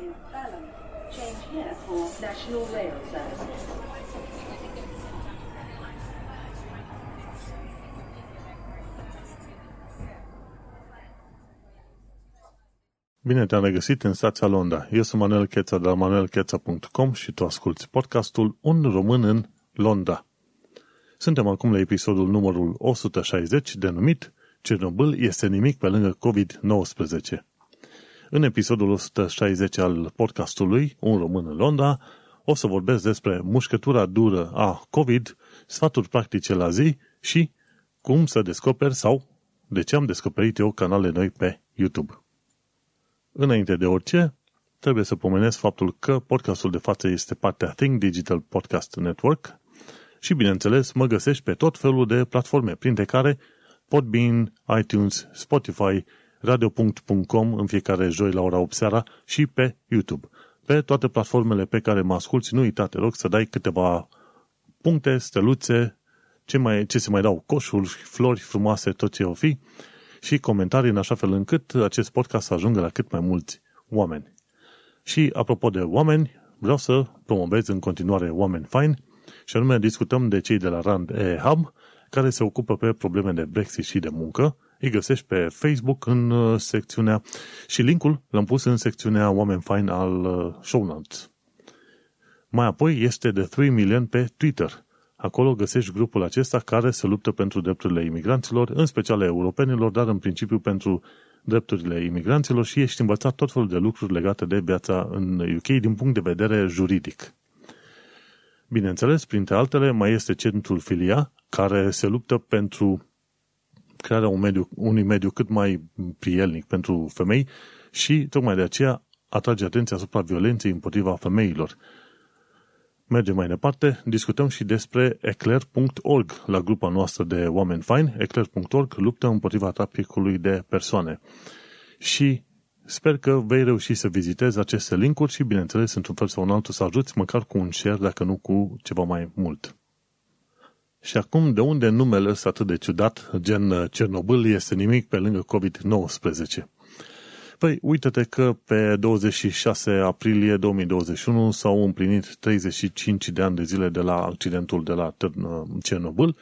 is Balham. Change here for National Rail Services. Bine te-am regăsit în stația Londra. Eu sunt Manuel Cheța de la manuelcheța.com și tu asculti podcastul Un român în Londra. Suntem acum la episodul numărul 160, denumit Cernobâl este nimic pe lângă COVID-19. În episodul 160 al podcastului Un român în Londra o să vorbesc despre mușcătura dură a COVID, sfaturi practice la zi și cum să descoperi sau de ce am descoperit eu canale noi pe YouTube. Înainte de orice, trebuie să pomenesc faptul că podcastul de față este partea Think Digital Podcast Network și, bineînțeles, mă găsești pe tot felul de platforme, printre care Podbean, iTunes, Spotify, radio.com în fiecare joi la ora 8 seara și pe YouTube. Pe toate platformele pe care mă asculti, nu uita, te rog să dai câteva puncte, steluțe, ce, mai, ce se mai dau, coșuri, flori frumoase, tot ce o fi, și comentarii în așa fel încât acest podcast să ajungă la cât mai mulți oameni. Și apropo de oameni, vreau să promovez în continuare oameni faini și anume discutăm de cei de la Rand e Hub care se ocupă pe probleme de Brexit și de muncă. Îi găsești pe Facebook în uh, secțiunea și linkul l-am pus în secțiunea oameni faini al uh, show notes. Mai apoi este de 3 million pe Twitter – Acolo găsești grupul acesta care se luptă pentru drepturile imigranților, în special europenilor, dar în principiu pentru drepturile imigranților și ești învățat tot felul de lucruri legate de viața în UK din punct de vedere juridic. Bineînțeles, printre altele, mai este centrul Filia, care se luptă pentru crearea un mediu, unui mediu cât mai prielnic pentru femei și tocmai de aceea atrage atenția asupra violenței împotriva femeilor. Mergem mai departe, discutăm și despre eclair.org la grupa noastră de oameni faini. Eclair.org luptă împotriva traficului de persoane. Și sper că vei reuși să vizitezi aceste linkuri și, bineînțeles, într-un fel sau un altul să ajuți măcar cu un share, dacă nu cu ceva mai mult. Și acum, de unde numele ăsta atât de ciudat, gen Cernobâl, este nimic pe lângă COVID-19? Păi, uite-te că pe 26 aprilie 2021 s-au împlinit 35 de ani de zile de la accidentul de la Cernobâl,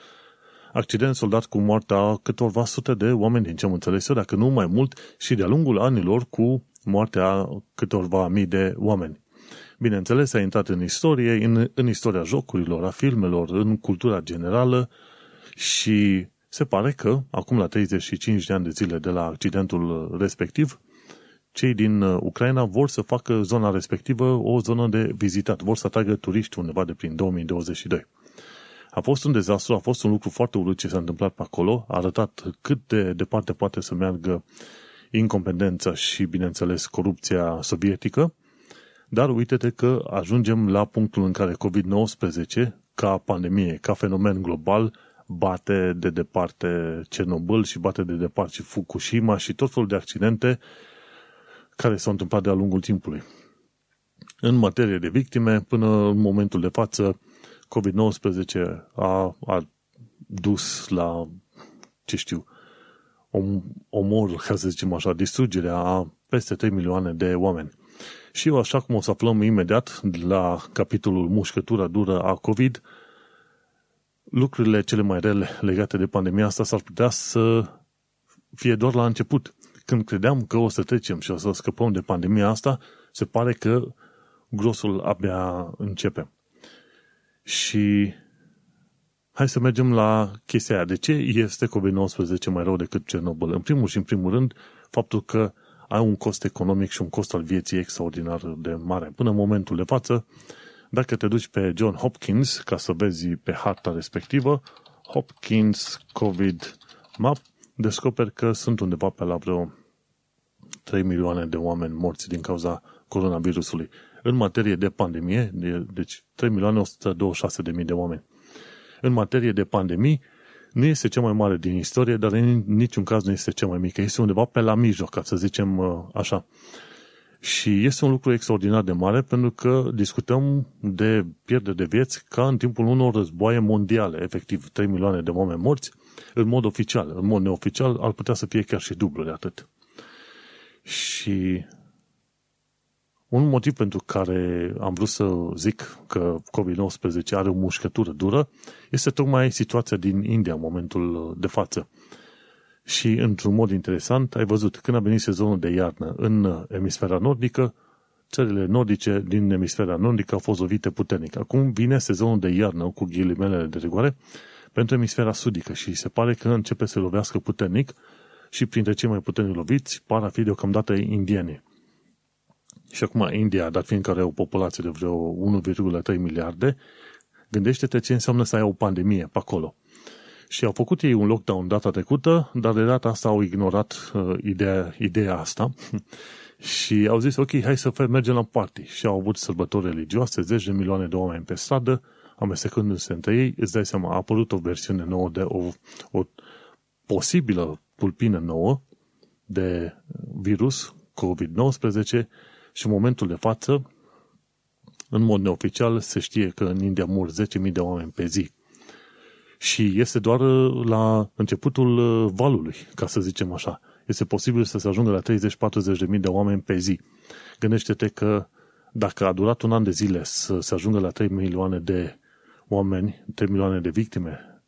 accident soldat cu moartea câtorva sute de oameni, din ce am înțeles eu, dacă nu mai mult, și de-a lungul anilor cu moartea câtorva mii de oameni. Bineînțeles, a intrat în istorie, în, în istoria jocurilor, a filmelor, în cultura generală și se pare că, acum la 35 de ani de zile de la accidentul respectiv, cei din uh, Ucraina vor să facă zona respectivă o zonă de vizitat, vor să atragă turiști undeva de prin 2022. A fost un dezastru, a fost un lucru foarte urât ce s-a întâmplat pe acolo, a arătat cât de departe poate să meargă incompetența și, bineînțeles, corupția sovietică, dar uite-te că ajungem la punctul în care COVID-19, ca pandemie, ca fenomen global, bate de departe Cernobâl și bate de departe și Fukushima și tot felul de accidente care s-au întâmplat de-a lungul timpului. În materie de victime, până în momentul de față, COVID-19 a, a dus la, ce știu, om, omor, ca să zicem așa, distrugerea a peste 3 milioane de oameni. Și eu, așa cum o să aflăm imediat la capitolul mușcătura dură a COVID, lucrurile cele mai rele legate de pandemia asta s-ar putea să fie doar la început când credeam că o să trecem și o să scăpăm de pandemia asta, se pare că grosul abia începe. Și hai să mergem la chestia aia. De ce este COVID-19 mai rău decât Cernobâl? În primul și în primul rând, faptul că ai un cost economic și un cost al vieții extraordinar de mare. Până în momentul de față, dacă te duci pe John Hopkins ca să vezi pe harta respectivă, Hopkins COVID Map, descoperi că sunt undeva pe la vreo 3 milioane de oameni morți din cauza coronavirusului. În materie de pandemie, deci 3 milioane 126 de mii de oameni. În materie de pandemii, nu este cea mai mare din istorie, dar în niciun caz nu este cea mai mică. Este undeva pe la mijloc, ca să zicem uh, așa. Și este un lucru extraordinar de mare pentru că discutăm de pierdere de vieți ca în timpul unor războaie mondiale, efectiv 3 milioane de oameni morți, în mod oficial. În mod neoficial ar putea să fie chiar și dublu de atât. Și Un motiv pentru care am vrut să zic că COVID-19 are o mușcătură dură este tocmai situația din India în momentul de față. Și într-un mod interesant, ai văzut, când a venit sezonul de iarnă în emisfera nordică, țările nordice din emisfera nordică au fost lovite puternic. Acum vine sezonul de iarnă cu ghilimelele de rigoare pentru emisfera sudică și se pare că începe să lovească puternic și printre cei mai puternici loviți par a fi deocamdată indieni. Și acum India, dat fiindcă are o populație de vreo 1,3 miliarde, gândește-te ce înseamnă să ai o pandemie pe acolo. Și au făcut ei un lockdown data trecută, dar de data asta au ignorat uh, ideea, ideea asta și au zis, ok, hai să mergem la party. Și au avut sărbători religioase, zeci de milioane de oameni pe stradă, amestecându-se între ei, îți dai seama, a apărut o versiune nouă de o, o posibilă tulpină nouă de virus COVID-19 și în momentul de față, în mod neoficial, se știe că în India mor 10.000 de oameni pe zi. Și este doar la începutul valului, ca să zicem așa. Este posibil să se ajungă la 30-40 de mii de oameni pe zi. Gândește-te că dacă a durat un an de zile să se ajungă la 3 milioane de oameni, 3 milioane de victime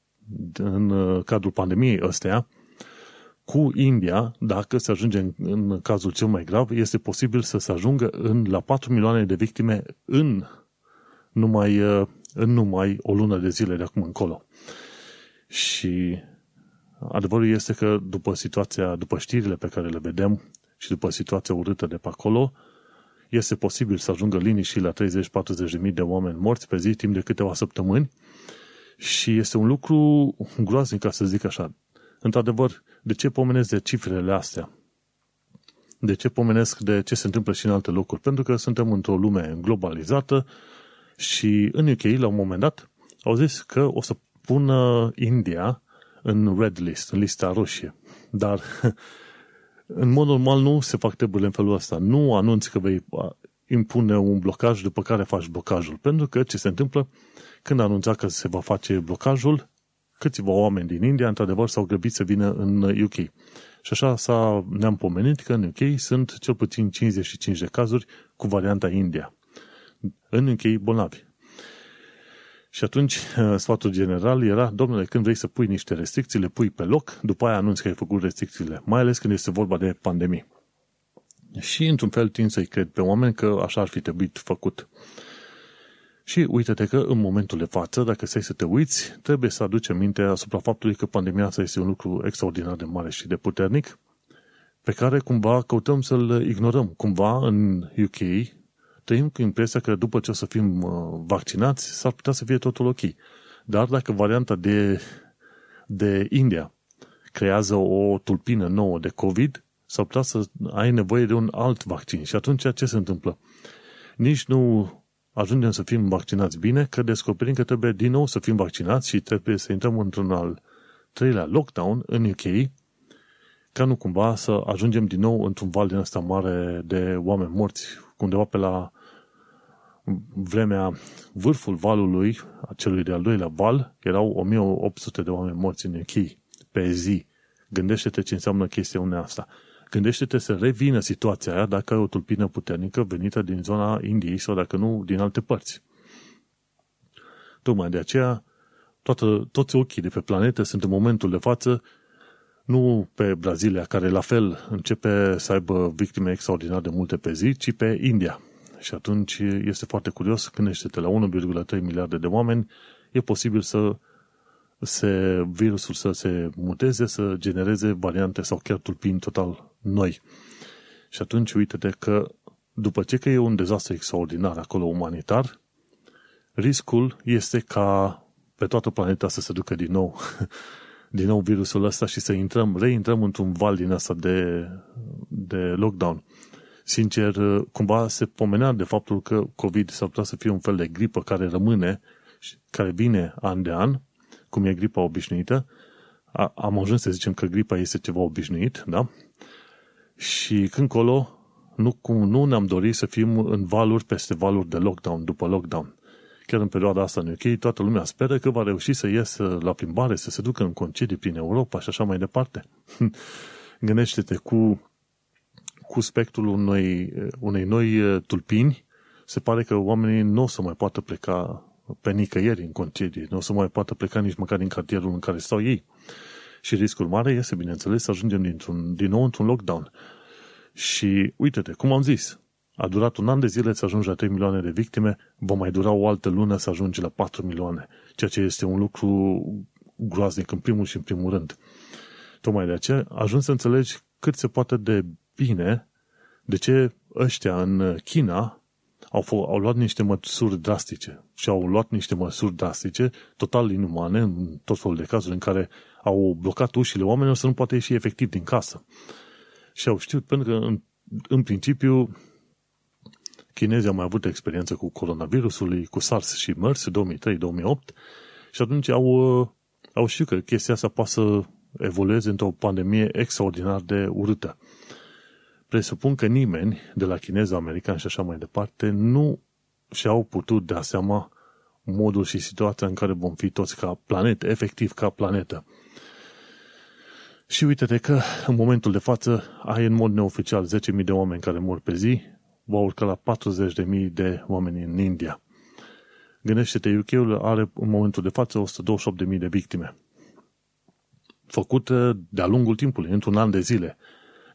în cadrul pandemiei ăstea, cu India, dacă se ajunge în, în cazul cel mai grav, este posibil să se ajungă în, la 4 milioane de victime în numai, în numai o lună de zile de acum încolo. Și adevărul este că după situația, după știrile pe care le vedem și după situația urâtă de pe acolo, este posibil să ajungă linii și la 30-40 de mii de oameni morți pe zi timp de câteva săptămâni și este un lucru groaznic, ca să zic așa. Într-adevăr, de ce pomenesc de cifrele astea? De ce pomenesc de ce se întâmplă și în alte locuri? Pentru că suntem într-o lume globalizată și în UK, la un moment dat, au zis că o să pună India în red list, în lista roșie. Dar în mod normal nu se fac treburile în felul ăsta. Nu anunți că vei impune un blocaj după care faci blocajul. Pentru că ce se întâmplă când anunța că se va face blocajul, câțiva oameni din India, într-adevăr, s-au grăbit să vină în UK. Și așa s-a, ne-am pomenit că în UK sunt cel puțin 55 de cazuri cu varianta India. În UK bolnavi. Și atunci sfatul general era, domnule, când vrei să pui niște restricții, le pui pe loc, după aia anunți că ai făcut restricțiile, mai ales când este vorba de pandemie. Și într-un fel tind să-i cred pe oameni că așa ar fi trebuit făcut. Și uite-te că în momentul de față, dacă stai să te uiți, trebuie să aduci minte asupra faptului că pandemia asta este un lucru extraordinar de mare și de puternic, pe care cumva căutăm să-l ignorăm. Cumva în UK trăim cu impresia că după ce o să fim uh, vaccinați, s-ar putea să fie totul ok. Dar dacă varianta de, de India creează o tulpină nouă de COVID, s-ar putea să ai nevoie de un alt vaccin. Și atunci ce se întâmplă? Nici nu ajungem să fim vaccinați bine, că descoperim că trebuie din nou să fim vaccinați și trebuie să intrăm într-un al treilea lockdown în UK, ca nu cumva să ajungem din nou într-un val din ăsta mare de oameni morți, undeva pe la vremea, vârful valului, acelui de-al doilea val, erau 1800 de oameni morți în UK pe zi. Gândește-te ce înseamnă chestiunea asta. Gândește-te să revină situația aia dacă ai o tulpină puternică venită din zona Indiei sau dacă nu din alte părți. Tocmai de aceea, toată, toți ochii de pe planetă sunt în momentul de față nu pe Brazilia, care la fel începe să aibă victime extraordinar de multe pe zi, ci pe India. Și atunci este foarte curios, gândește-te la 1,3 miliarde de oameni, e posibil să se, virusul să se muteze, să genereze variante sau chiar tulpini total noi. Și atunci uite-te că după ce că e un dezastru extraordinar acolo umanitar, riscul este ca pe toată planeta să se ducă din nou din nou virusul ăsta și să intrăm, reintrăm într-un val din asta de, de lockdown. Sincer, cumva se pomenea de faptul că COVID s-ar putea să fie un fel de gripă care rămâne, care vine an de an, cum e gripa obișnuită. am ajuns să zicem că gripa este ceva obișnuit, da? Și când colo, nu, cum, nu ne-am dorit să fim în valuri peste valuri de lockdown, după lockdown. Chiar în perioada asta în UK, toată lumea speră că va reuși să iasă la plimbare, să se ducă în concedii prin Europa și așa mai departe. Gândește-te cu cu spectrul unei, unei noi tulpini, se pare că oamenii nu o să mai poată pleca pe nicăieri în concedie, nu o să mai poată pleca nici măcar din cartierul în care stau ei. Și riscul mare este, bineînțeles, să ajungem dintr-un, din nou într-un lockdown. Și uite-te, cum am zis, a durat un an de zile să ajungi la 3 milioane de victime, va mai dura o altă lună să ajungi la 4 milioane, ceea ce este un lucru groaznic în primul și în primul rând. Tocmai de aceea ajuns să înțelegi cât se poate de bine de ce ăștia în China au, f- au luat niște măsuri drastice și au luat niște măsuri drastice, total inumane, în tot felul de cazuri în care au blocat ușile oamenilor să nu poată ieși efectiv din casă. Și au știut, pentru că în, în principiu chinezii au mai avut experiență cu coronavirusul, cu SARS și MERS 2003-2008 și atunci au, au știut că chestia asta poate să evolueze într-o pandemie extraordinar de urâtă. Presupun că nimeni de la chinezi, americani și așa mai departe nu și-au putut da seama modul și situația în care vom fi toți ca planetă, efectiv ca planetă. Și uite-te că în momentul de față ai în mod neoficial 10.000 de oameni care mor pe zi, va urca la 40.000 de oameni în India. Gândește-te, UK-ul are în momentul de față 128.000 de victime. Făcută de-a lungul timpului, într-un an de zile.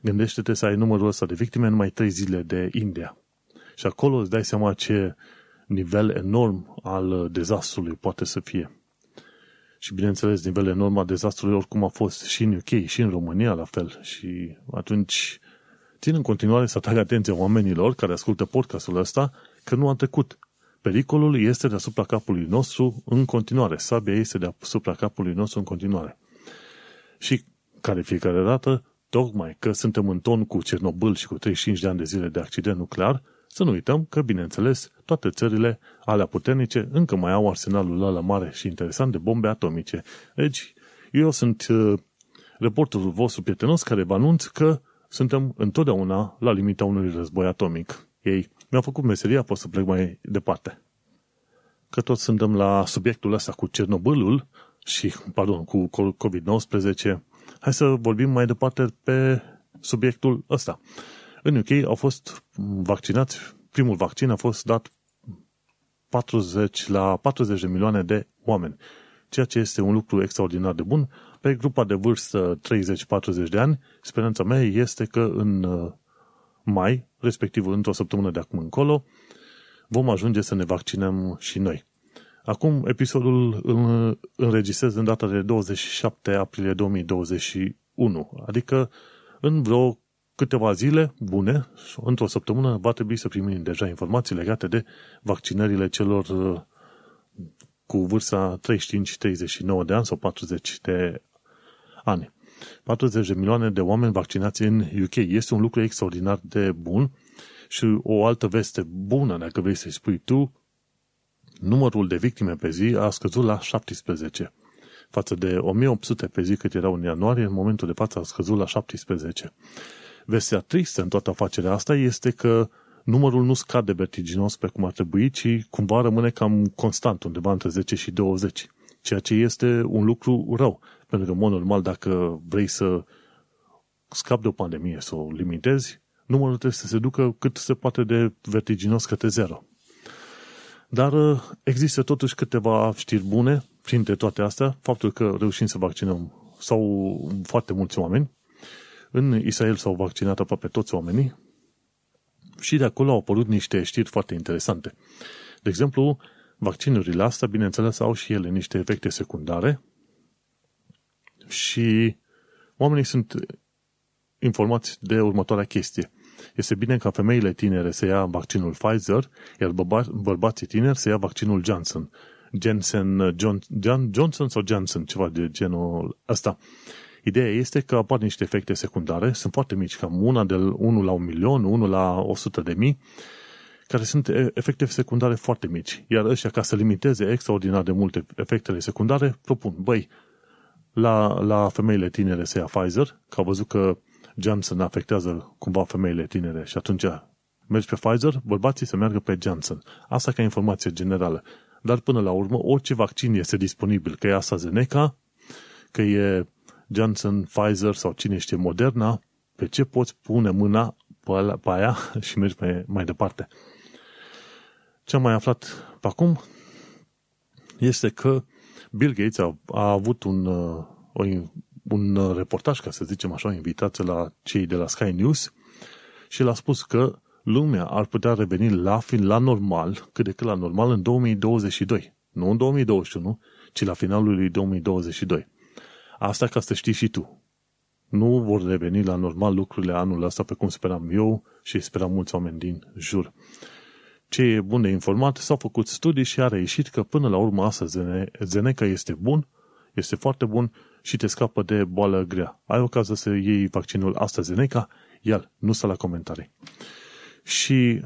Gândește-te să ai numărul ăsta de victime în numai 3 zile de India. Și acolo îți dai seama ce nivel enorm al dezastrului poate să fie. Și bineînțeles, nivel enorm al dezastrului oricum a fost și în UK, și în România la fel. Și atunci țin în continuare să atrag atenția oamenilor care ascultă podcastul ăsta că nu a trecut. Pericolul este deasupra capului nostru în continuare. Sabia este deasupra capului nostru în continuare. Și care fiecare dată, tocmai că suntem în ton cu Cernobâl și cu 35 de ani de zile de accident nuclear, să nu uităm că, bineînțeles, toate țările alea puternice încă mai au arsenalul ăla mare și interesant de bombe atomice. Deci, eu sunt uh, reporterul vostru prietenos care vă anunț că suntem întotdeauna la limita unui război atomic. Ei mi-au făcut meseria, pot să plec mai departe. Că toți suntem la subiectul ăsta cu Cernobâlul și, pardon, cu COVID-19, hai să vorbim mai departe pe subiectul ăsta. În UK au fost vaccinați, primul vaccin a fost dat 40 la 40 de milioane de oameni, ceea ce este un lucru extraordinar de bun. Pe grupa de vârstă 30-40 de ani, speranța mea este că în uh, mai, respectiv într-o săptămână de acum încolo, vom ajunge să ne vaccinăm și noi. Acum, episodul îl înregistrez în data de 27 aprilie 2021, adică în vreo câteva zile bune, într-o săptămână, va trebui să primim deja informații legate de vaccinările celor uh, cu vârsta 35-39 de ani sau 40 de ani. 40 de milioane de oameni vaccinați în UK. Este un lucru extraordinar de bun și o altă veste bună, dacă vrei să-i spui tu, numărul de victime pe zi a scăzut la 17. Față de 1800 pe zi cât erau în ianuarie, în momentul de față a scăzut la 17. Vestea tristă în toată afacerea asta este că numărul nu scade vertiginos pe cum ar trebui, ci cumva rămâne cam constant, undeva între 10 și 20. Ceea ce este un lucru rău. Pentru că, în mod normal, dacă vrei să scapi de o pandemie, să o limitezi, numărul trebuie să se ducă cât se poate de vertiginos către zero. Dar uh, există totuși câteva știri bune printre toate astea. Faptul că reușim să vaccinăm sau foarte mulți oameni. În Israel s-au vaccinat aproape toți oamenii și de acolo au apărut niște știri foarte interesante. De exemplu, vaccinurile astea, bineînțeles, au și ele niște efecte secundare și oamenii sunt informați de următoarea chestie. Este bine ca femeile tinere să ia vaccinul Pfizer, iar bărbații tineri să ia vaccinul Johnson. Jensen, John, John, Johnson sau Johnson, ceva de genul ăsta. Ideea este că apar niște efecte secundare, sunt foarte mici, cam una de 1 la 1 milion, 1 la 100 de mii, care sunt efecte secundare foarte mici. Iar ăștia, ca să limiteze extraordinar de multe efectele secundare, propun, băi, la, la femeile tinere să ia Pfizer, că au văzut că Johnson afectează cumva femeile tinere și atunci mergi pe Pfizer, bărbații să meargă pe Johnson. Asta ca informație generală. Dar până la urmă, orice vaccin este disponibil, că e AstraZeneca, că e Johnson, Pfizer sau cine știe Moderna, pe ce poți pune mâna, pe aia și mergi mai, mai departe. Ce am mai aflat pe acum este că Bill Gates a, a avut un, uh, o, un reportaj, ca să zicem așa, o invitație la cei de la Sky News și l-a spus că lumea ar putea reveni la, la normal, cât de cât la normal, în 2022. Nu în 2021, ci la finalul lui 2022. Asta ca să știi și tu. Nu vor reveni la normal lucrurile anul ăsta pe cum speram eu și speram mulți oameni din jur. Ce e bun de informat, s-au făcut studii și a reieșit că până la urmă asta Zeneca este bun, este foarte bun și te scapă de boală grea. Ai ocazia să iei vaccinul AstraZeneca? Ia, nu să la comentarii. Și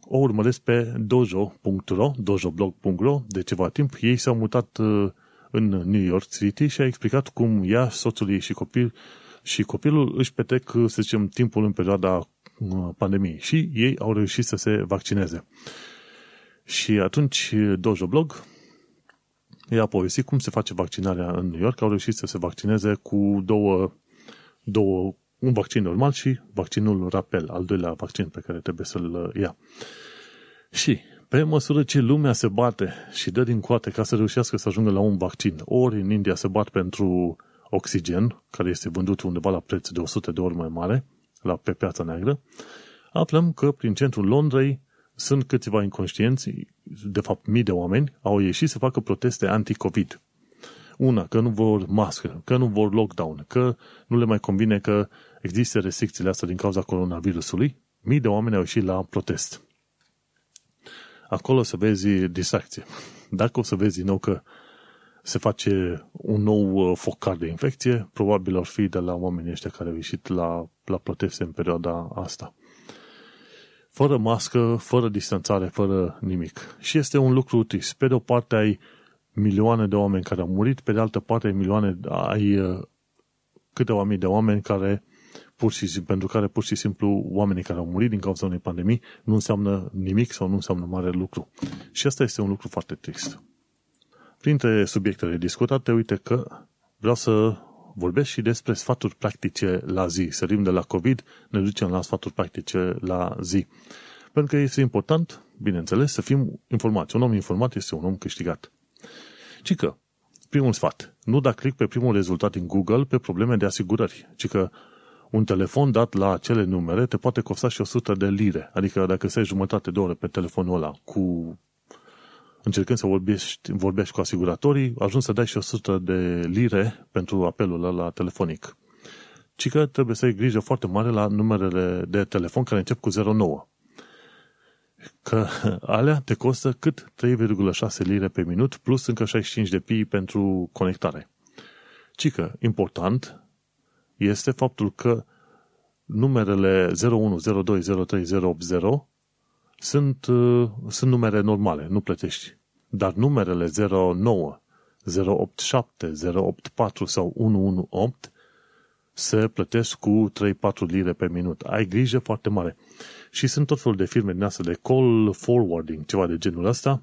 o urmăresc pe dojo.ro, dojoblog.ro de ceva timp. Ei s-au mutat uh, în New York City și a explicat cum ea, soțul ei și copil și copilul își petrec, să zicem, timpul în perioada uh, pandemiei și ei au reușit să se vaccineze. Și atunci Dojo Blog i-a povestit cum se face vaccinarea în New York. Au reușit să se vaccineze cu două, două un vaccin normal și vaccinul Rapel, al doilea vaccin pe care trebuie să-l ia. Și pe măsură ce lumea se bate și dă din coate ca să reușească să ajungă la un vaccin, ori în India se bat pentru oxigen, care este vândut undeva la preț de 100 de ori mai mare, la, pe piața neagră, aflăm că prin centrul Londrei sunt câțiva inconștienți, de fapt mii de oameni, au ieșit să facă proteste anti-COVID. Una, că nu vor mască, că nu vor lockdown, că nu le mai convine că există restricțiile astea din cauza coronavirusului. Mii de oameni au ieșit la protest. Acolo să vezi distracție. Dacă o să vezi din nou că se face un nou uh, focar de infecție, probabil ar fi de la oamenii ăștia care au ieșit la, la proteste în perioada asta. Fără mască, fără distanțare, fără nimic. Și este un lucru trist. Pe de o parte ai milioane de oameni care au murit, pe de altă parte ai milioane, ai uh, câteva mii de oameni care pur și simplu, pentru care pur și simplu oamenii care au murit din cauza unei pandemii nu înseamnă nimic sau nu înseamnă mare lucru. Și asta este un lucru foarte trist. Printre subiectele discutate, uite că vreau să vorbesc și despre sfaturi practice la zi. Sărim de la COVID, ne ducem la sfaturi practice la zi. Pentru că este important, bineînțeles, să fim informați. Un om informat este un om câștigat. Ci că, primul sfat, nu da click pe primul rezultat din Google pe probleme de asigurări, ci că un telefon dat la acele numere te poate costa și 100 de lire. Adică dacă stai jumătate de oră pe telefonul ăla cu încercând să vorbești, vorbești cu asiguratorii, ajungi să dai și 100 de lire pentru apelul ăla telefonic. Ci că trebuie să ai grijă foarte mare la numerele de telefon care încep cu 09. Că alea te costă cât 3,6 lire pe minut plus încă 65 de pi pentru conectare. Ci că, important, este faptul că numerele 01, 02, 03, 080 sunt, uh, sunt numere normale, nu plătești. Dar numerele 09, 087, 084 sau 118 se plătesc cu 3-4 lire pe minut. Ai grijă foarte mare. Și sunt tot felul de firme din astea de call forwarding, ceva de genul ăsta.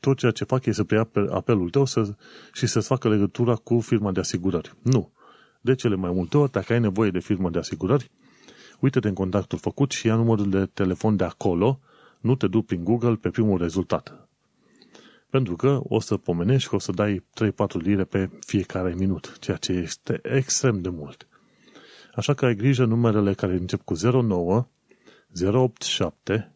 Tot ceea ce fac e să preia apelul tău să, și să-ți facă legătura cu firma de asigurări. Nu. De cele mai multe ori, dacă ai nevoie de firmă de asigurări, uite-te în contactul făcut și ia numărul de telefon de acolo, nu te duci prin Google pe primul rezultat. Pentru că o să pomenești că o să dai 3-4 lire pe fiecare minut, ceea ce este extrem de mult. Așa că ai grijă numerele care încep cu 09, 087,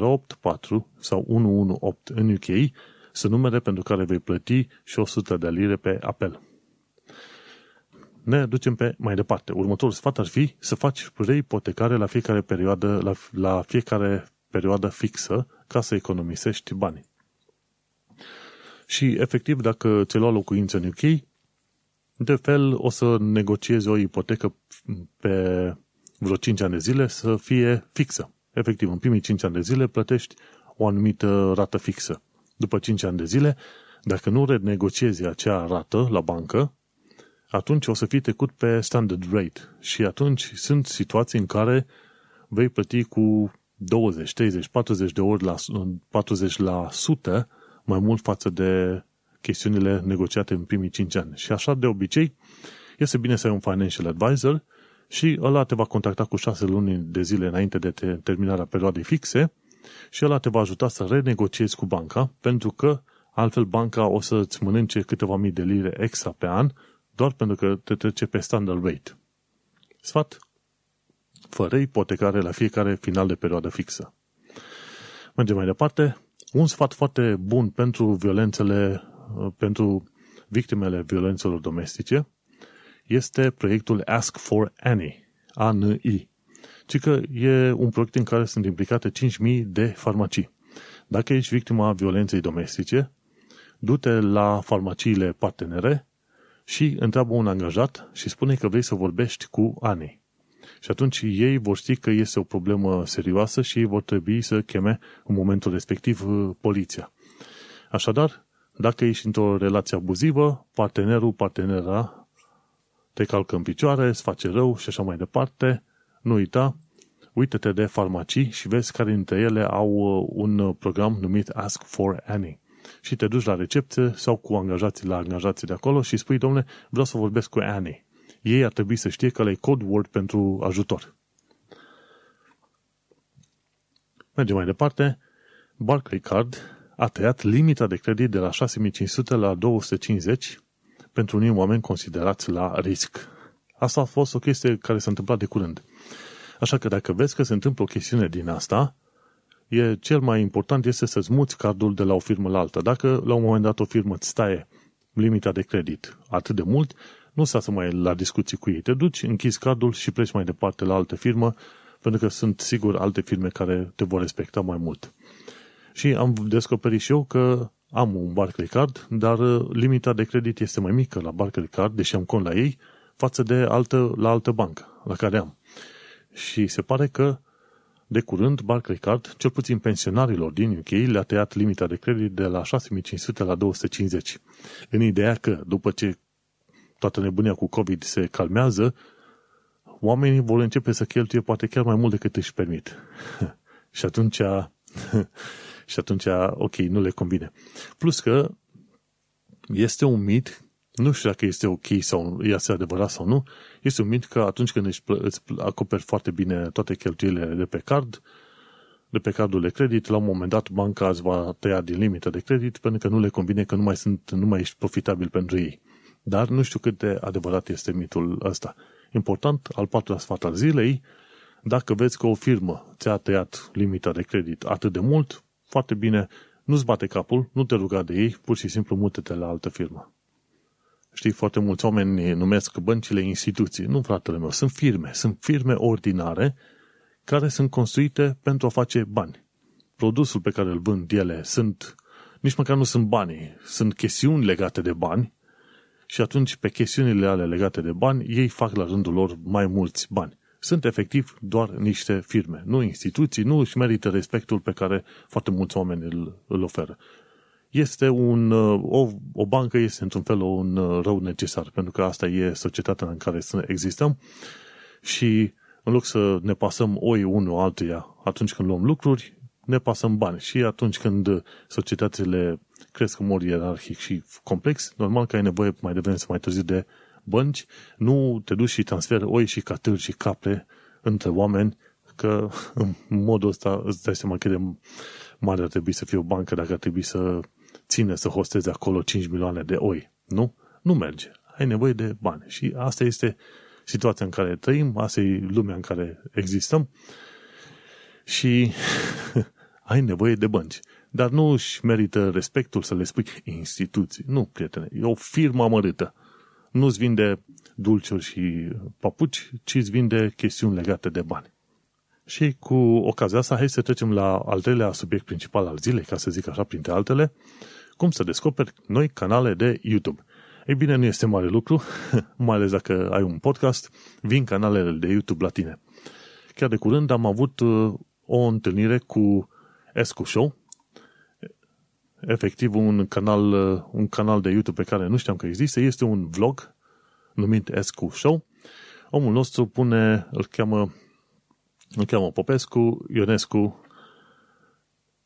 084 sau 118 în UK sunt numere pentru care vei plăti și 100 de lire pe apel ne ducem pe mai departe. Următorul sfat ar fi să faci reipotecare la fiecare perioadă, la, la fiecare perioadă fixă ca să economisești bani. Și efectiv, dacă ți-ai luat locuință în UK, de fel o să negociezi o ipotecă pe vreo 5 ani de zile să fie fixă. Efectiv, în primii 5 ani de zile plătești o anumită rată fixă. După 5 ani de zile, dacă nu renegociezi acea rată la bancă, atunci o să fii trecut pe standard rate și atunci sunt situații în care vei plăti cu 20, 30, 40 de ori la 40 la sută mai mult față de chestiunile negociate în primii 5 ani. Și așa de obicei este bine să ai un financial advisor și ăla te va contacta cu șase luni de zile înainte de terminarea perioadei fixe și ăla te va ajuta să renegociezi cu banca, pentru că altfel banca o să-ți mănânce câteva mii de lire extra pe an, doar pentru că te trece pe standard rate. Sfat? Fără ipotecare la fiecare final de perioadă fixă. Mergem mai departe. Un sfat foarte bun pentru violențele, pentru victimele violențelor domestice este proiectul Ask for Annie, ANI, ci că e un proiect în care sunt implicate 5.000 de farmacii. Dacă ești victima violenței domestice, du-te la farmaciile partenere și întreabă un angajat și spune că vrei să vorbești cu Ani. Și atunci ei vor ști că este o problemă serioasă și vor trebui să cheme în momentul respectiv uh, poliția. Așadar, dacă ești într-o relație abuzivă, partenerul, partenera te calcă în picioare, îți face rău și așa mai departe, nu uita, uită-te de farmacii și vezi care dintre ele au uh, un program numit Ask for Annie. Și te duci la recepție sau cu angajații la angajații de acolo și spui, domnule, vreau să vorbesc cu Annie. Ei ar trebui să știe că le code word pentru ajutor. Mergem mai departe. Barclay Card a tăiat limita de credit de la 6500 la 250 pentru unii oameni considerați la risc. Asta a fost o chestie care s-a întâmplat de curând. Așa că dacă vezi că se întâmplă o chestiune din asta, e cel mai important este să-ți muți cardul de la o firmă la alta. Dacă la un moment dat o firmă îți taie limita de credit atât de mult, nu sta să mai la discuții cu ei. Te duci, închizi cardul și pleci mai departe la altă firmă, pentru că sunt sigur alte firme care te vor respecta mai mult. Și am descoperit și eu că am un Barclay Card, dar uh, limita de credit este mai mică la Barclay Card, deși am cont la ei, față de altă, la altă bancă la care am. Și se pare că de curând Barclay Card, cel puțin pensionarilor din UK, le-a tăiat limita de credit de la 6500 la 250. În ideea că, după ce toată nebunia cu COVID se calmează, oamenii vor începe să cheltuie poate chiar mai mult decât își permit. și atunci și atunci, ok, nu le convine. Plus că este un mit, nu știu dacă este ok sau este adevărat sau nu, este un mit că atunci când îți, îți acoperi foarte bine toate cheltuielile de pe card, de pe cardul de credit, la un moment dat banca îți va tăia din limită de credit pentru că nu le convine că nu mai, sunt, nu mai ești profitabil pentru ei. Dar nu știu cât de adevărat este mitul ăsta. Important, al patrulea sfat al zilei, dacă vezi că o firmă ți-a tăiat limita de credit atât de mult, foarte bine, nu-ți bate capul, nu te ruga de ei, pur și simplu mută-te la altă firmă. Știi, foarte mulți oameni numesc băncile instituții. Nu, fratele meu, sunt firme. Sunt firme ordinare care sunt construite pentru a face bani. Produsul pe care îl vând ele sunt, nici măcar nu sunt banii, sunt chestiuni legate de bani și atunci pe chestiunile ale legate de bani, ei fac la rândul lor mai mulți bani sunt efectiv doar niște firme, nu instituții, nu își merită respectul pe care foarte mulți oameni îl, îl oferă. Este un, o, o bancă este într-un fel un rău necesar, pentru că asta e societatea în care existăm și în loc să ne pasăm oi unul altuia atunci când luăm lucruri, ne pasăm bani. Și atunci când societățile cresc în mod ierarhic și complex, normal că ai nevoie mai devreme să mai târziu de bănci, nu te duci și transferi oi și catâri și capre între oameni, că în modul ăsta îți dai seama cât de mare ar trebui să fie o bancă dacă ar trebui să ține să hosteze acolo 5 milioane de oi. Nu? Nu merge. Ai nevoie de bani. Și asta este situația în care trăim, asta e lumea în care existăm și ai nevoie de bănci. Dar nu își merită respectul să le spui instituții. Nu, prietene, e o firmă amărâtă nu-ți vinde dulciuri și papuci, ci îți vinde chestiuni legate de bani. Și cu ocazia asta, hai să trecem la al treilea subiect principal al zilei, ca să zic așa, printre altele, cum să descoperi noi canale de YouTube. Ei bine, nu este mare lucru, mai ales dacă ai un podcast, vin canalele de YouTube la tine. Chiar de curând am avut uh, o întâlnire cu Escu Show, efectiv un canal, uh, un canal de YouTube pe care nu știam că există, este un vlog numit Escu Show. Omul nostru pune, îl cheamă, îl cheamă Popescu, Ionescu,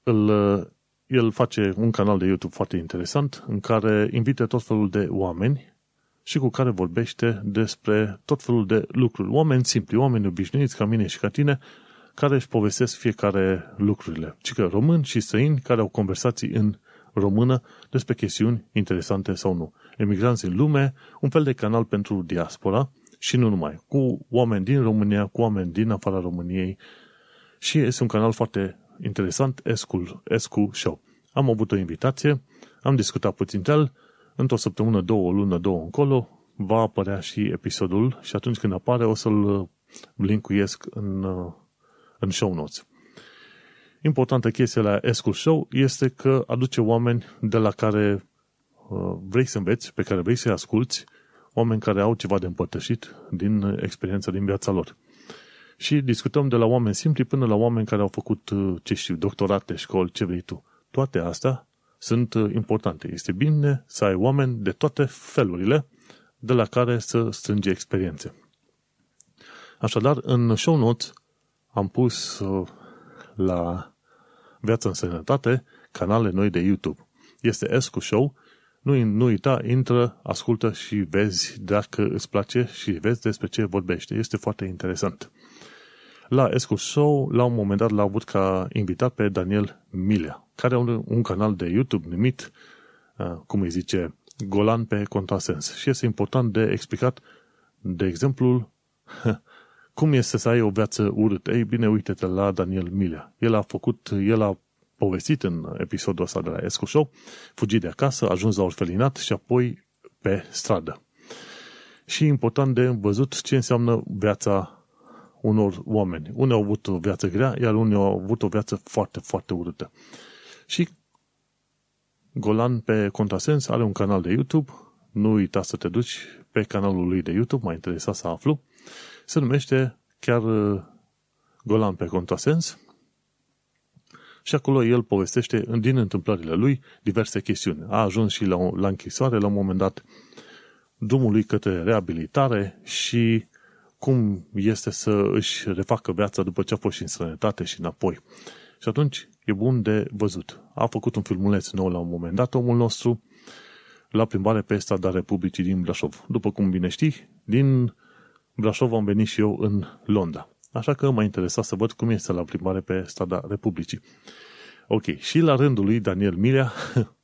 îl, uh, el face un canal de YouTube foarte interesant în care invită tot felul de oameni și cu care vorbește despre tot felul de lucruri. Oameni simpli, oameni obișnuiți ca mine și ca tine, care își povestesc fiecare lucrurile. Ci că români și străini care au conversații în română despre chestiuni interesante sau nu. Emigranți în lume, un fel de canal pentru diaspora și nu numai, cu oameni din România, cu oameni din afara României și este un canal foarte interesant, Escu, Escu Show. Am avut o invitație, am discutat puțin de el, într-o săptămână, două, o lună, două încolo, va apărea și episodul și atunci când apare o să-l linkuiesc în, în show notes. Importantă chestie la Escu Show este că aduce oameni de la care uh, vrei să înveți, pe care vrei să-i asculți, oameni care au ceva de împărtășit din experiența din viața lor. Și discutăm de la oameni simpli până la oameni care au făcut, uh, ce știu, doctorate, școli, ce vrei tu. Toate astea sunt uh, importante. Este bine să ai oameni de toate felurile de la care să strângi experiențe. Așadar, în show notes am pus uh, la Viața în Sănătate canale noi de YouTube. Este Escu Show. Nu, nu uita, intră, ascultă și vezi dacă îți place și vezi despre ce vorbește. Este foarte interesant. La Escu Show, la un moment dat, l-a avut ca invitat pe Daniel Milea, care are un, un canal de YouTube numit, uh, cum îi zice, Golan pe contrasens. Și este important de explicat, de exemplu, cum este să ai o viață urâtă. Ei bine, uite-te la Daniel Milea. El a făcut, el a povestit în episodul ăsta de la Escu Show, fugit de acasă, a ajuns la orfelinat și apoi pe stradă. Și important de văzut ce înseamnă viața unor oameni. Unii au avut o viață grea, iar unii au avut o viață foarte, foarte urâtă. Și Golan pe Contrasens are un canal de YouTube, nu uita să te duci pe canalul lui de YouTube, m-a interesat să aflu, se numește chiar uh, Golan pe Contrasens și acolo el povestește din întâmplările lui diverse chestiuni. A ajuns și la, la închisoare la un moment dat, drumul lui către reabilitare și cum este să își refacă viața după ce a fost și în străinătate și înapoi. Și atunci e bun de văzut. A făcut un filmuleț nou la un moment dat, omul nostru, la plimbare pe strada Republicii din Brașov. După cum bine știi, din Brașov am venit și eu în Londra. Așa că m-a interesat să văd cum este la plimbare pe strada Republicii. Ok, și la rândul lui Daniel Mirea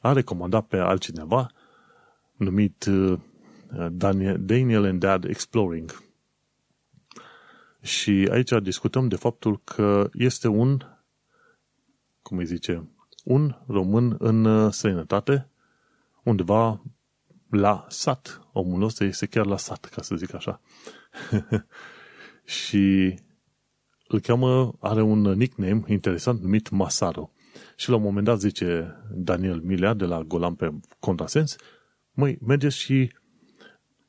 a recomandat pe altcineva numit uh, Daniel and Dad Exploring. Și aici discutăm de faptul că este un, cum îi zice, un român în uh, străinătate, undeva la sat. Omul ăsta este chiar la sat, ca să zic așa. și îl cheamă, are un nickname interesant numit Masaro. Și la un moment dat zice Daniel Milea de la Golan pe Contrasens, măi, mergeți și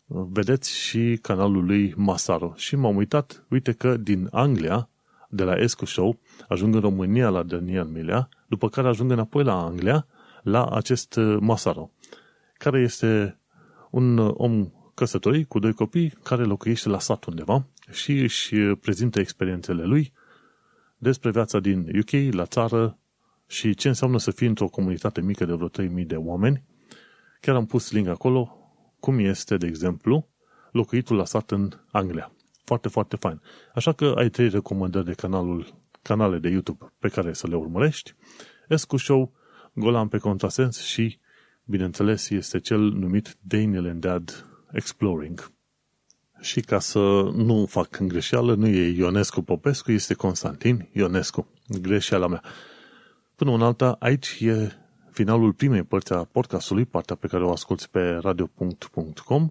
vedeți și canalul lui Masaro. Și m-am uitat, uite că din Anglia, de la Escu Show, ajung în România la Daniel Milea, după care ajung înapoi la Anglia, la acest uh, Masaro, care este un uh, om căsătorit cu doi copii care locuiește la sat undeva și își uh, prezintă experiențele lui despre viața din UK, la țară și ce înseamnă să fii într-o comunitate mică de vreo 3000 de oameni. Chiar am pus link acolo, cum este, de exemplu, locuitul la sat în Anglia. Foarte, foarte fain. Așa că ai trei recomandări de canalul, canale de YouTube pe care să le urmărești. Escu Show, Golan pe Contrasens și, bineînțeles, este cel numit Daniel and Dad Exploring. Și ca să nu fac greșeală, nu e Ionescu Popescu, este Constantin Ionescu. Greșeala mea. Până în alta, aici e finalul primei părți a podcastului, partea pe care o asculti pe radio.com.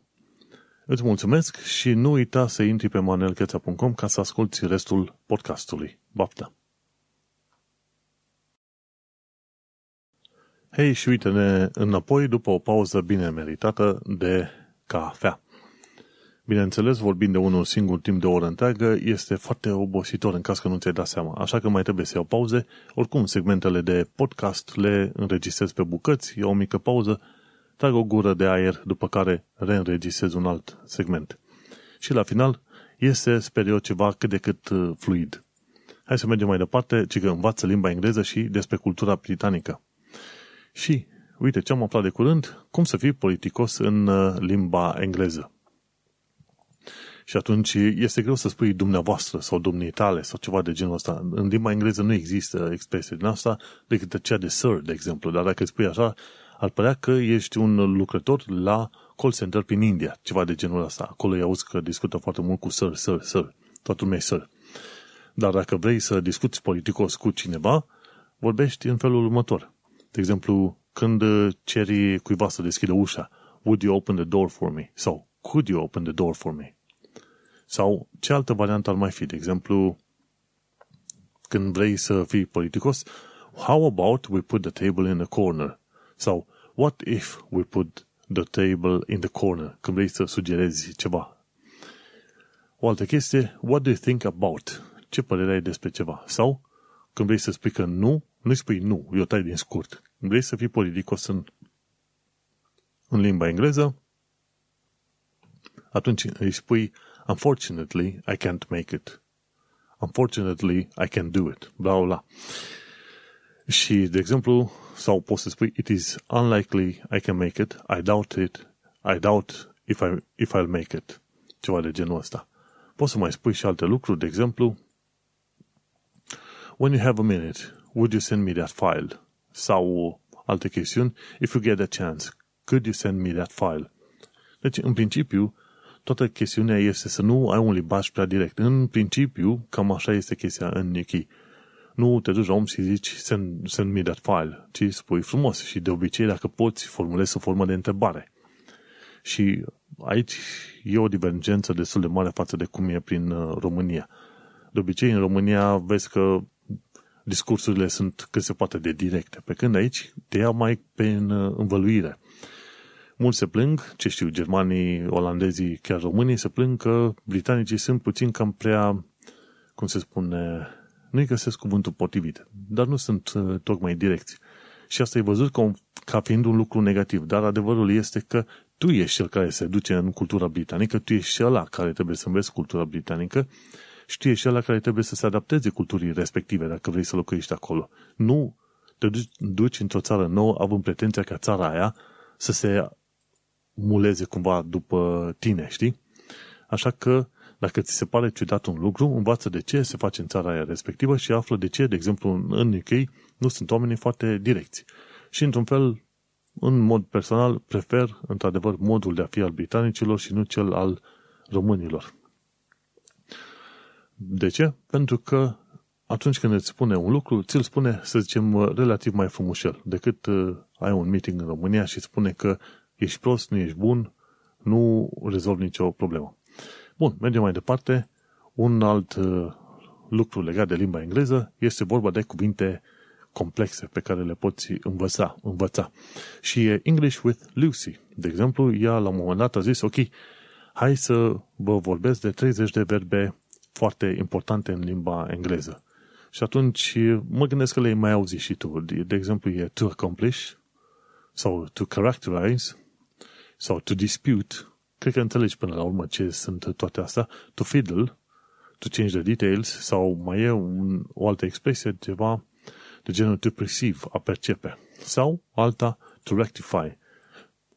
Îți mulțumesc și nu uita să intri pe manelcheța.com ca să asculti restul podcastului. Baftă! Hei, și uite-ne înapoi după o pauză bine meritată de cafea. Bineînțeles, vorbind de unul singur timp de o oră întreagă, este foarte obositor în caz că nu ți-ai dat seama. Așa că mai trebuie să iau pauze. Oricum, segmentele de podcast le înregistrez pe bucăți, iau o mică pauză, trag o gură de aer, după care reînregistrez un alt segment. Și la final, este, sper eu, ceva cât de cât uh, fluid. Hai să mergem mai departe, ci că învață limba engleză și despre cultura britanică. Și uite ce am aflat de curând, cum să fii politicos în uh, limba engleză. Și atunci este greu să spui dumneavoastră sau domnii tale sau ceva de genul ăsta. În limba engleză nu există expresie din asta decât cea de sir, de exemplu. Dar dacă spui așa, ar părea că ești un lucrător la call center prin India, ceva de genul ăsta. Acolo îi auzi că discută foarte mult cu sir, sir, sir. Toată lumea e sir. Dar dacă vrei să discuți politicos cu cineva, vorbești în felul următor. De exemplu, când ceri cuiva să deschidă ușa, would you open the door for me? Sau, could you open the door for me? Sau, ce altă variantă ar mai fi? De exemplu, când vrei să fii politicos, how about we put the table in the corner? Sau, what if we put the table in the corner? Când vrei să sugerezi ceva. O altă chestie, what do you think about? Ce părere ai despre ceva? Sau, când vrei să spui că nu, nu spui nu, eu tai din scurt. Când vrei să fii politicos în, în limba engleză, atunci îi spui Unfortunately, I can't make it. Unfortunately, I can do it. Bla, bla. Și, de exemplu, sau poți să spui, it is unlikely I can make it, I doubt it, I doubt if, I, if I'll make it. Ceva de genul ăsta. Poți să mai spui și alte lucruri, de exemplu, when you have a minute, would you send me that file? Sau alte chestiuni, if you get a chance, could you send me that file? Deci, în principiu, toată chestiunea este să nu ai un limbaj prea direct. În principiu, cam așa este chestia în Niki. Nu te duci la om și zici send, send me that file, ci spui frumos și de obicei dacă poți formulezi o formă de întrebare. Și aici e o divergență destul de mare față de cum e prin uh, România. De obicei în România vezi că discursurile sunt cât se poate de directe, pe când aici te ia mai pe uh, învăluire. Mulți se plâng, ce știu, germanii, olandezii, chiar românii se plâng că britanicii sunt puțin cam prea, cum se spune, nu-i găsesc cuvântul potrivit, dar nu sunt uh, tocmai direcți. Și asta e văzut ca, ca fiind un lucru negativ, dar adevărul este că tu ești cel care se duce în cultura britanică, tu ești ăla care trebuie să înveți cultura britanică și tu ești ăla care trebuie să se adapteze culturii respective dacă vrei să locuiești acolo. Nu te duci, duci într-o țară nouă având pretenția ca țara aia să se muleze cumva după tine, știi? Așa că, dacă ți se pare ciudat un lucru, învață de ce se face în țara aia respectivă și află de ce, de exemplu, în UK nu sunt oamenii foarte direcți. Și, într-un fel, în mod personal, prefer, într-adevăr, modul de a fi al britanicilor și nu cel al românilor. De ce? Pentru că atunci când îți spune un lucru, ți-l spune, să zicem, relativ mai frumușel, decât uh, ai un meeting în România și spune că ești prost, nu ești bun, nu rezolvi nicio problemă. Bun, mergem mai departe. Un alt uh, lucru legat de limba engleză este vorba de cuvinte complexe pe care le poți învăța. învăța. Și e English with Lucy. De exemplu, ea la un moment dat a zis, ok, hai să vă vorbesc de 30 de verbe foarte importante în limba engleză. Și atunci mă gândesc că le-ai mai auzit și tu. De exemplu, e to accomplish sau to characterize sau to dispute, cred că înțelegi până la urmă ce sunt toate astea, to fiddle, to change the details, sau mai e un, o altă expresie, ceva de genul to perceive, a percepe, sau alta, to rectify.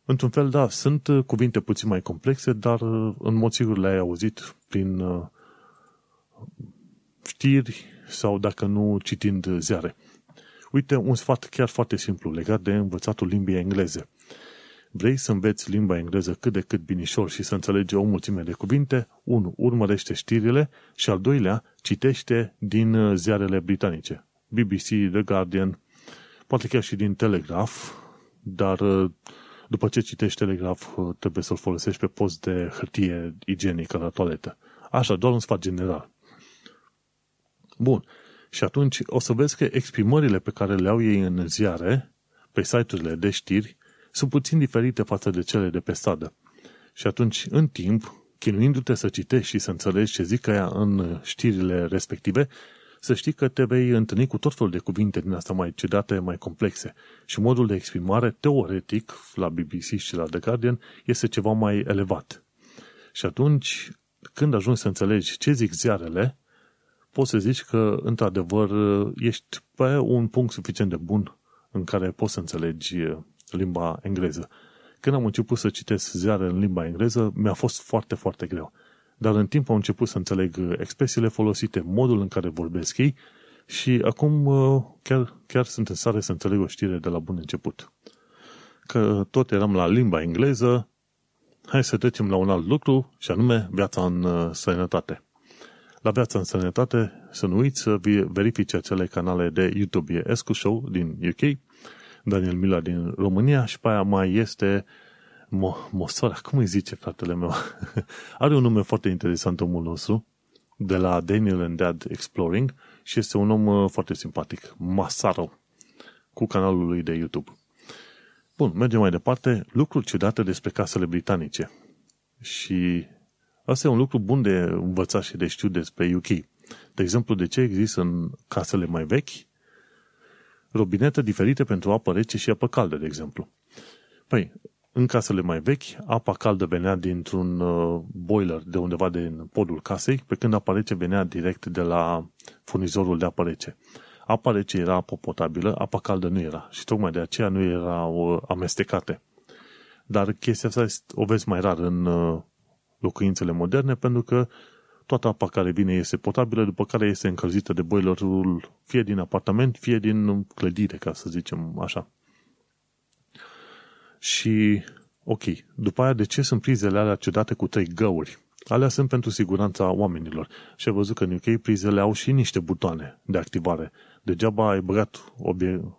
Într-un fel, da, sunt cuvinte puțin mai complexe, dar în mod sigur le-ai auzit prin uh, știri sau dacă nu citind ziare. Uite, un sfat chiar foarte simplu legat de învățatul limbii engleze. Vrei să înveți limba engleză cât de cât binișor și să înțelegi o mulțime de cuvinte? 1. Urmărește știrile și al doilea, citește din uh, ziarele britanice. BBC, The Guardian, poate chiar și din Telegraph, dar uh, după ce citești Telegraph uh, trebuie să-l folosești pe post de hârtie igienică la toaletă. Așa, doar un sfat general. Bun. Și atunci o să vezi că exprimările pe care le au ei în ziare, pe site-urile de știri, sunt puțin diferite față de cele de pe stradă. Și atunci, în timp, chinuindu-te să citești și să înțelegi ce zic aia în știrile respective, să știi că te vei întâlni cu tot felul de cuvinte din asta mai ciudate, mai complexe. Și modul de exprimare, teoretic, la BBC și la The Guardian, este ceva mai elevat. Și atunci, când ajungi să înțelegi ce zic ziarele, poți să zici că, într-adevăr, ești pe un punct suficient de bun în care poți să înțelegi limba engleză. Când am început să citesc ziare în limba engleză, mi-a fost foarte, foarte greu. Dar în timp am început să înțeleg expresiile folosite, modul în care vorbesc ei și acum uh, chiar, chiar sunt în stare să înțeleg o știre de la bun început. Că tot eram la limba engleză, hai să trecem la un alt lucru și anume viața în uh, sănătate. La viața în sănătate, să nu uiți să verifici acele canale de YouTube. E Escu Show din UK, Daniel Mila din România și pe aia mai este Mo- Mosora, cum îi zice fratele meu? Are un nume foarte interesant omul nostru, de la Daniel and Dad Exploring și este un om uh, foarte simpatic, Masaro, cu canalul lui de YouTube. Bun, mergem mai departe. Lucruri ciudate despre casele britanice. Și asta e un lucru bun de învățat și de știut despre UK. De exemplu, de ce există în casele mai vechi robinete diferite pentru apă rece și apă caldă, de exemplu. Păi, în casele mai vechi, apa caldă venea dintr-un uh, boiler de undeva din podul casei, pe când apa rece venea direct de la furnizorul de apă rece. Apa rece era apă potabilă, apa caldă nu era și tocmai de aceea nu erau uh, amestecate. Dar chestia asta o vezi mai rar în uh, locuințele moderne pentru că toată apa care vine este potabilă, după care este încălzită de boilerul fie din apartament, fie din clădire, ca să zicem așa. Și, ok, după aia de ce sunt prizele alea ciudate cu trei găuri? Alea sunt pentru siguranța oamenilor. Și ai văzut că în UK prizele au și niște butoane de activare. Degeaba ai băgat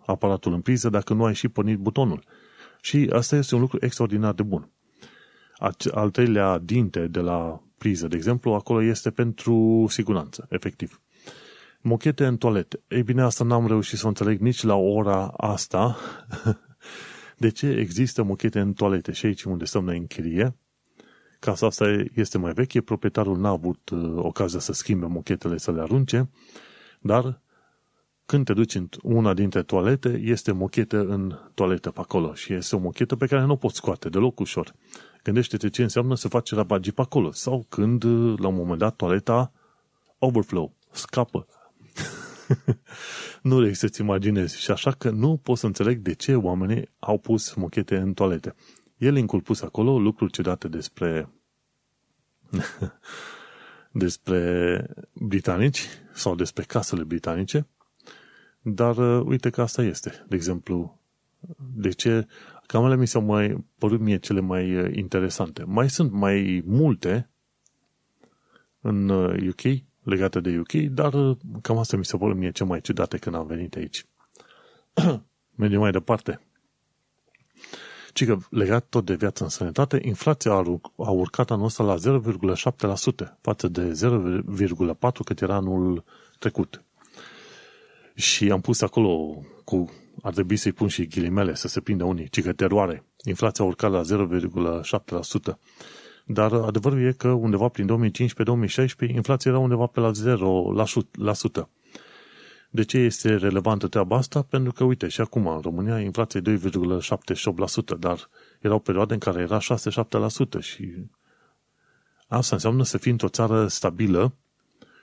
aparatul în priză dacă nu ai și pornit butonul. Și asta este un lucru extraordinar de bun. Al treilea dinte de la priză, de exemplu, acolo este pentru siguranță, efectiv. Mochete în toalete. Ei bine, asta n-am reușit să o înțeleg nici la ora asta. de ce există mochete în toalete? Și aici unde stăm noi în chirie, casa asta este mai veche, proprietarul n-a avut uh, ocazia să schimbe mochetele, să le arunce, dar când te duci în una dintre toalete, este mochetă în toaletă pe acolo și este o mochetă pe care nu o poți scoate deloc ușor. Gândește-te ce înseamnă să faci rabagii pe acolo. Sau când, la un moment dat, toaleta overflow, scapă. nu rei să-ți imaginezi. Și așa că nu pot să înțeleg de ce oamenii au pus mochete în toalete. El linkul pus acolo lucruri ciudate despre despre britanici sau despre casele britanice, dar uh, uite că asta este. De exemplu, de ce Camele mi s-au mai părut mie cele mai uh, interesante. Mai sunt mai multe în UK, uh, legate de UK, dar uh, cam asta mi s-a părut mie cel mai ciudate când am venit aici. Mergem mai departe. Ci că legat tot de viață în sănătate, inflația a urcat anul ăsta la 0,7% față de 0,4% cât era anul trecut. Și am pus acolo cu ar trebui să-i pun și ghilimele să se prindă unii, ci că teroare. Inflația a urcat la 0,7%. Dar adevărul e că undeva prin 2015-2016 inflația era undeva pe la 0%. De ce este relevantă treaba asta? Pentru că, uite, și acum în România inflația e 2,78%, dar erau perioade în care era 6-7% și asta înseamnă să fii într-o țară stabilă,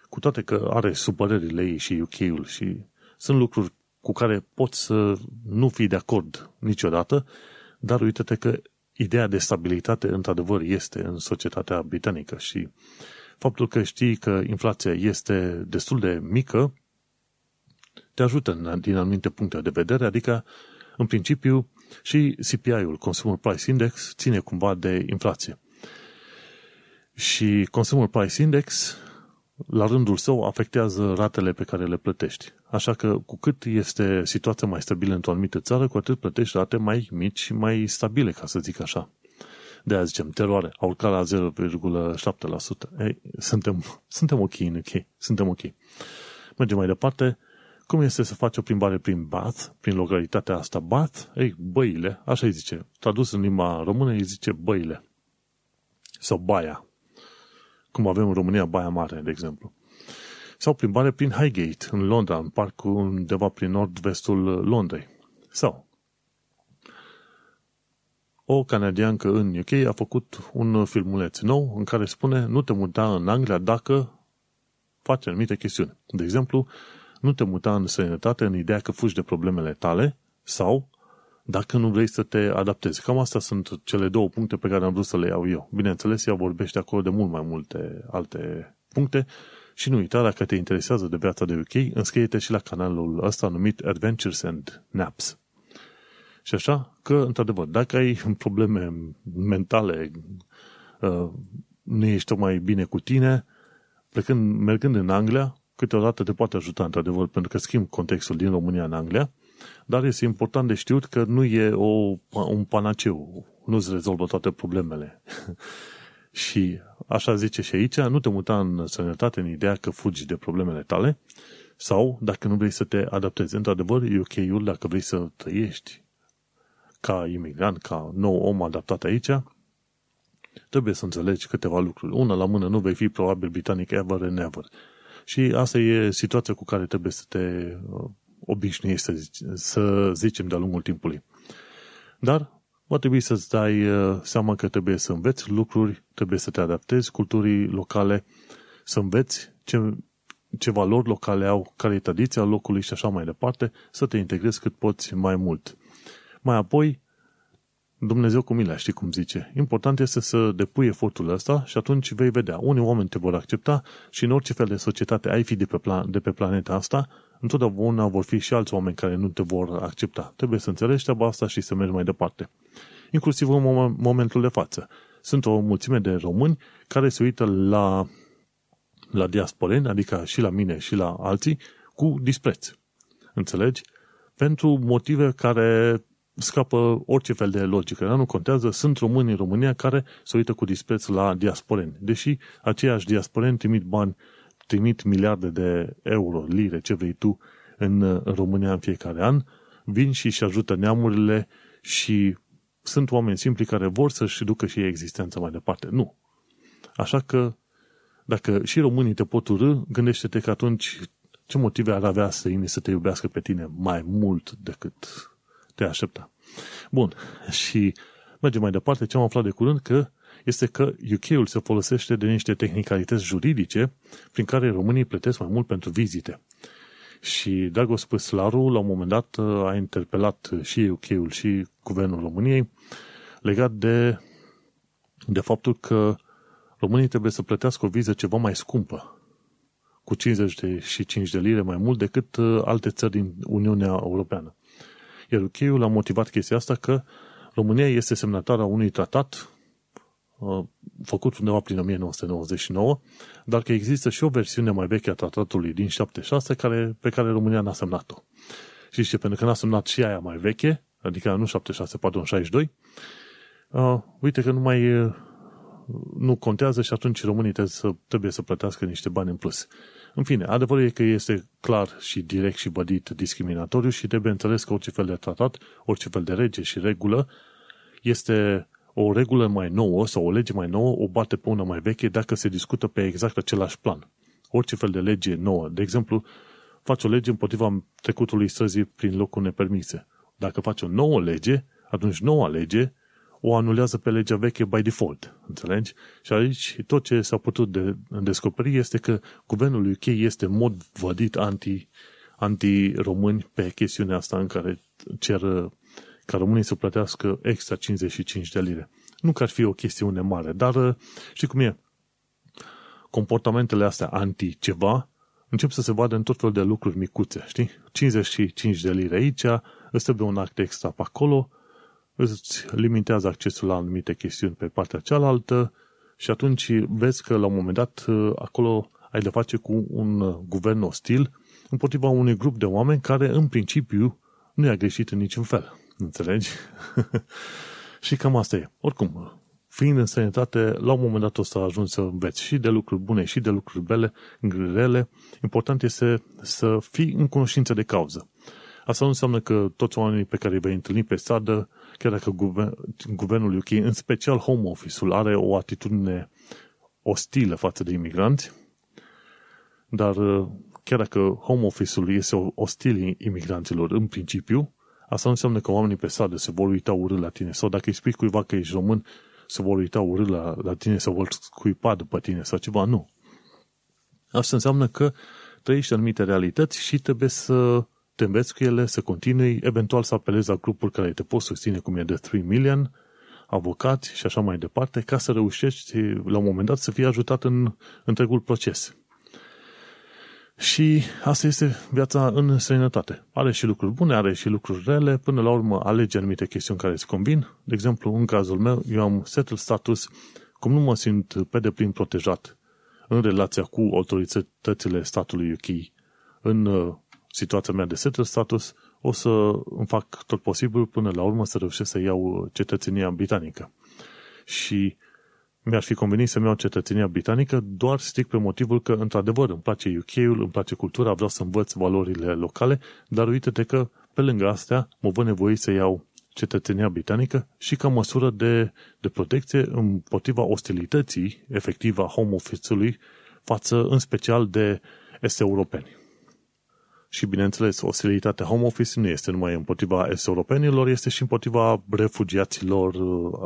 cu toate că are supărările ei și UK-ul și sunt lucruri cu care poți să nu fii de acord niciodată, dar uite-te că ideea de stabilitate într-adevăr este în societatea britanică și faptul că știi că inflația este destul de mică te ajută din anumite puncte de vedere, adică în principiu și CPI-ul, Consumer Price Index, ține cumva de inflație. Și Consumer Price Index la rândul său afectează ratele pe care le plătești. Așa că cu cât este situația mai stabilă într-o anumită țară, cu atât plătești rate mai mici și mai stabile, ca să zic așa. De aia zicem, teroare, a urcat la 0,7%. Ei, suntem, suntem ok în ok. Suntem ok. Mergem mai departe. Cum este să faci o plimbare prin Bath, prin localitatea asta Bath? Ei, băile, așa îi zice. Tradus în limba română îi zice băile. Sau baia, cum avem în România Baia Mare, de exemplu. Sau plimbare prin Highgate, în Londra, în parcul undeva prin nord-vestul Londrei. Sau o canadiancă în UK a făcut un filmuleț nou în care spune nu te muta în Anglia dacă faci anumite chestiuni. De exemplu, nu te muta în sănătate în ideea că fugi de problemele tale sau dacă nu vrei să te adaptezi. Cam astea sunt cele două puncte pe care am vrut să le iau eu. Bineînțeles, ea vorbește acolo de mult mai multe alte puncte și nu uita, dacă te interesează de viața de UK, înscrie-te și la canalul ăsta numit Adventures and Naps. Și așa că, într-adevăr, dacă ai probleme mentale, uh, nu ești tocmai bine cu tine, plecând, mergând în Anglia, câteodată te poate ajuta, într-adevăr, pentru că schimb contextul din România în Anglia, dar este important de știut că nu e o, un panaceu, nu-ți rezolvă toate problemele. și așa zice și aici, nu te muta în sănătate în ideea că fugi de problemele tale, sau, dacă nu vrei să te adaptezi, într-adevăr, UK-ul, dacă vrei să trăiești ca imigrant, ca nou om adaptat aici, trebuie să înțelegi câteva lucruri. Una la mână, nu vei fi probabil britanic ever and ever. Și asta e situația cu care trebuie să te uh, obișnuiești, să, zici, să zicem, de-a lungul timpului. Dar va trebui să-ți dai uh, seama că trebuie să înveți lucruri, trebuie să te adaptezi culturii locale, să înveți ce, ce valori locale au, care e tradiția locului și așa mai departe, să te integrezi cât poți mai mult. Mai apoi, Dumnezeu cu mila, știi cum zice. Important este să depui efortul ăsta și atunci vei vedea. Unii oameni te vor accepta și în orice fel de societate ai fi de pe, plan, de pe planeta asta, întotdeauna vor fi și alți oameni care nu te vor accepta. Trebuie să înțelegi treaba asta și să mergi mai departe. Inclusiv în momentul de față. Sunt o mulțime de români care se uită la, la diasporeni, adică și la mine și la alții, cu dispreț. Înțelegi? Pentru motive care scapă orice fel de logică. Dar nu contează, sunt români în România care se uită cu dispreț la diasporeni. Deși aceiași diasporeni trimit bani, trimit miliarde de euro, lire, ce vrei tu, în România în fiecare an, vin și își ajută neamurile și sunt oameni simpli care vor să-și ducă și ei existența mai departe. Nu. Așa că, dacă și românii te pot urâ, gândește-te că atunci ce motive ar avea străinii să te iubească pe tine mai mult decât te aștepta. Bun, și mergem mai departe. Ce am aflat de curând că este că UK-ul se folosește de niște tehnicalități juridice prin care românii plătesc mai mult pentru vizite. Și Dragos Păslaru, la un moment dat, a interpelat și UK-ul și Guvernul României legat de, de faptul că românii trebuie să plătească o viză ceva mai scumpă, cu 55 de lire mai mult decât uh, alte țări din Uniunea Europeană. Iar UK-ul a motivat chestia asta că România este semnatara unui tratat uh, făcut undeva prin 1999, dar că există și o versiune mai veche a tratatului din 76 care, pe care România n-a semnat-o. Și ce? Pentru că n-a semnat și aia mai veche, adică nu 76, pardon, 62, uh, uite că nu mai uh, nu contează și atunci românii trebuie să, trebuie să plătească niște bani în plus. În fine, adevărul e că este clar și direct și bădit discriminatoriu și trebuie înțeles că orice fel de tratat, orice fel de rege și regulă este o regulă mai nouă sau o lege mai nouă o bate pe una mai veche dacă se discută pe exact același plan. Orice fel de lege nouă. De exemplu, faci o lege împotriva trecutului străzii prin locuri nepermise. Dacă faci o nouă lege, atunci noua lege o anulează pe legea veche by default. Înțelegi? Și aici tot ce s-a putut de, descoperi este că guvernul UK este în mod vădit anti, anti-români pe chestiunea asta în care cer ca românii să plătească extra 55 de lire. Nu că ar fi o chestiune mare, dar știi cum e? Comportamentele astea anti-ceva încep să se vadă în tot felul de lucruri micuțe, știi? 55 de lire aici, îți trebuie un act extra pe acolo, îți limitează accesul la anumite chestiuni pe partea cealaltă și atunci vezi că la un moment dat acolo ai de face cu un guvern ostil împotriva unui grup de oameni care în principiu nu i-a greșit în niciun fel. Înțelegi? și cam asta e. Oricum, fiind în sănătate, la un moment dat o să ajungi să înveți și de lucruri bune și de lucruri bele, grele. Important este să fii în cunoștință de cauză. Asta nu înseamnă că toți oamenii pe care îi vei întâlni pe stradă, chiar dacă guvern, guvernul UK, în special Home Office-ul, are o atitudine ostilă față de imigranți, dar chiar dacă Home Office-ul este ostil imigranților în principiu, asta nu înseamnă că oamenii pe stradă se vor uita urât la tine. Sau dacă îi spui cuiva că ești român, se vor uita urât la, la tine sau vor scuipa după tine sau ceva. Nu. Asta înseamnă că trăiești anumite realități și trebuie să te înveți cu ele, să continui, eventual să apelezi la grupuri care te pot susține, cum e de 3 Million, avocați și așa mai departe, ca să reușești la un moment dat să fii ajutat în întregul proces. Și asta este viața în străinătate. Are și lucruri bune, are și lucruri rele, până la urmă alege anumite chestiuni care îți convin. De exemplu, în cazul meu, eu am settled status, cum nu mă simt pe deplin protejat în relația cu autoritățile statului UK în uh, situația mea de settled status, o să îmi fac tot posibil până la urmă să reușesc să iau cetățenia britanică. Și mi-ar fi convenit să-mi iau cetățenia britanică doar strict pe motivul că, într-adevăr, îmi place UK-ul, îmi place cultura, vreau să învăț valorile locale, dar uite-te că, pe lângă astea, mă văd nevoit să iau cetățenia britanică și ca măsură de, de protecție împotriva ostilității efectivă a home office-ului față în special de este europeni. Și bineînțeles, ostilitatea home office nu este numai împotriva est-europenilor, este și împotriva refugiaților,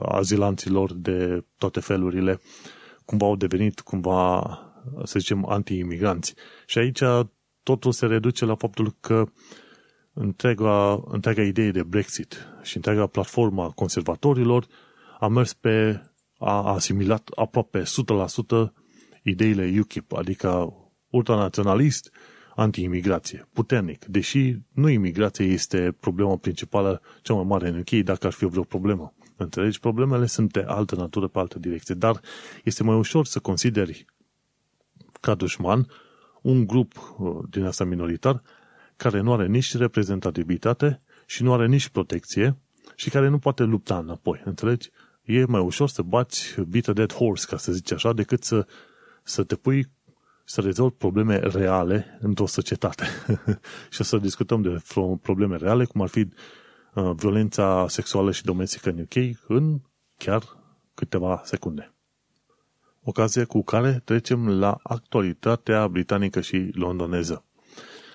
azilanților de toate felurile, cumva au devenit cumva, să zicem, anti-imigranți. Și aici totul se reduce la faptul că întreaga, întreaga idee de Brexit și întreaga platforma conservatorilor a mers pe, a asimilat aproape 100% ideile UKIP, adică ultranaționalist, anti-imigrație, puternic, deși nu imigrația este problema principală cea mai mare în UK, dacă ar fi vreo problemă. Înțelegi? Problemele sunt de altă natură pe altă direcție, dar este mai ușor să consideri ca dușman un grup uh, din asta minoritar care nu are nici reprezentativitate și nu are nici protecție și care nu poate lupta înapoi. Înțelegi? E mai ușor să bați beat a dead horse, ca să zici așa, decât să, să te pui să rezolvi probleme reale într-o societate. și o să discutăm de probleme reale, cum ar fi uh, violența sexuală și domestică în UK în chiar câteva secunde. Ocazie cu care trecem la actualitatea britanică și londoneză.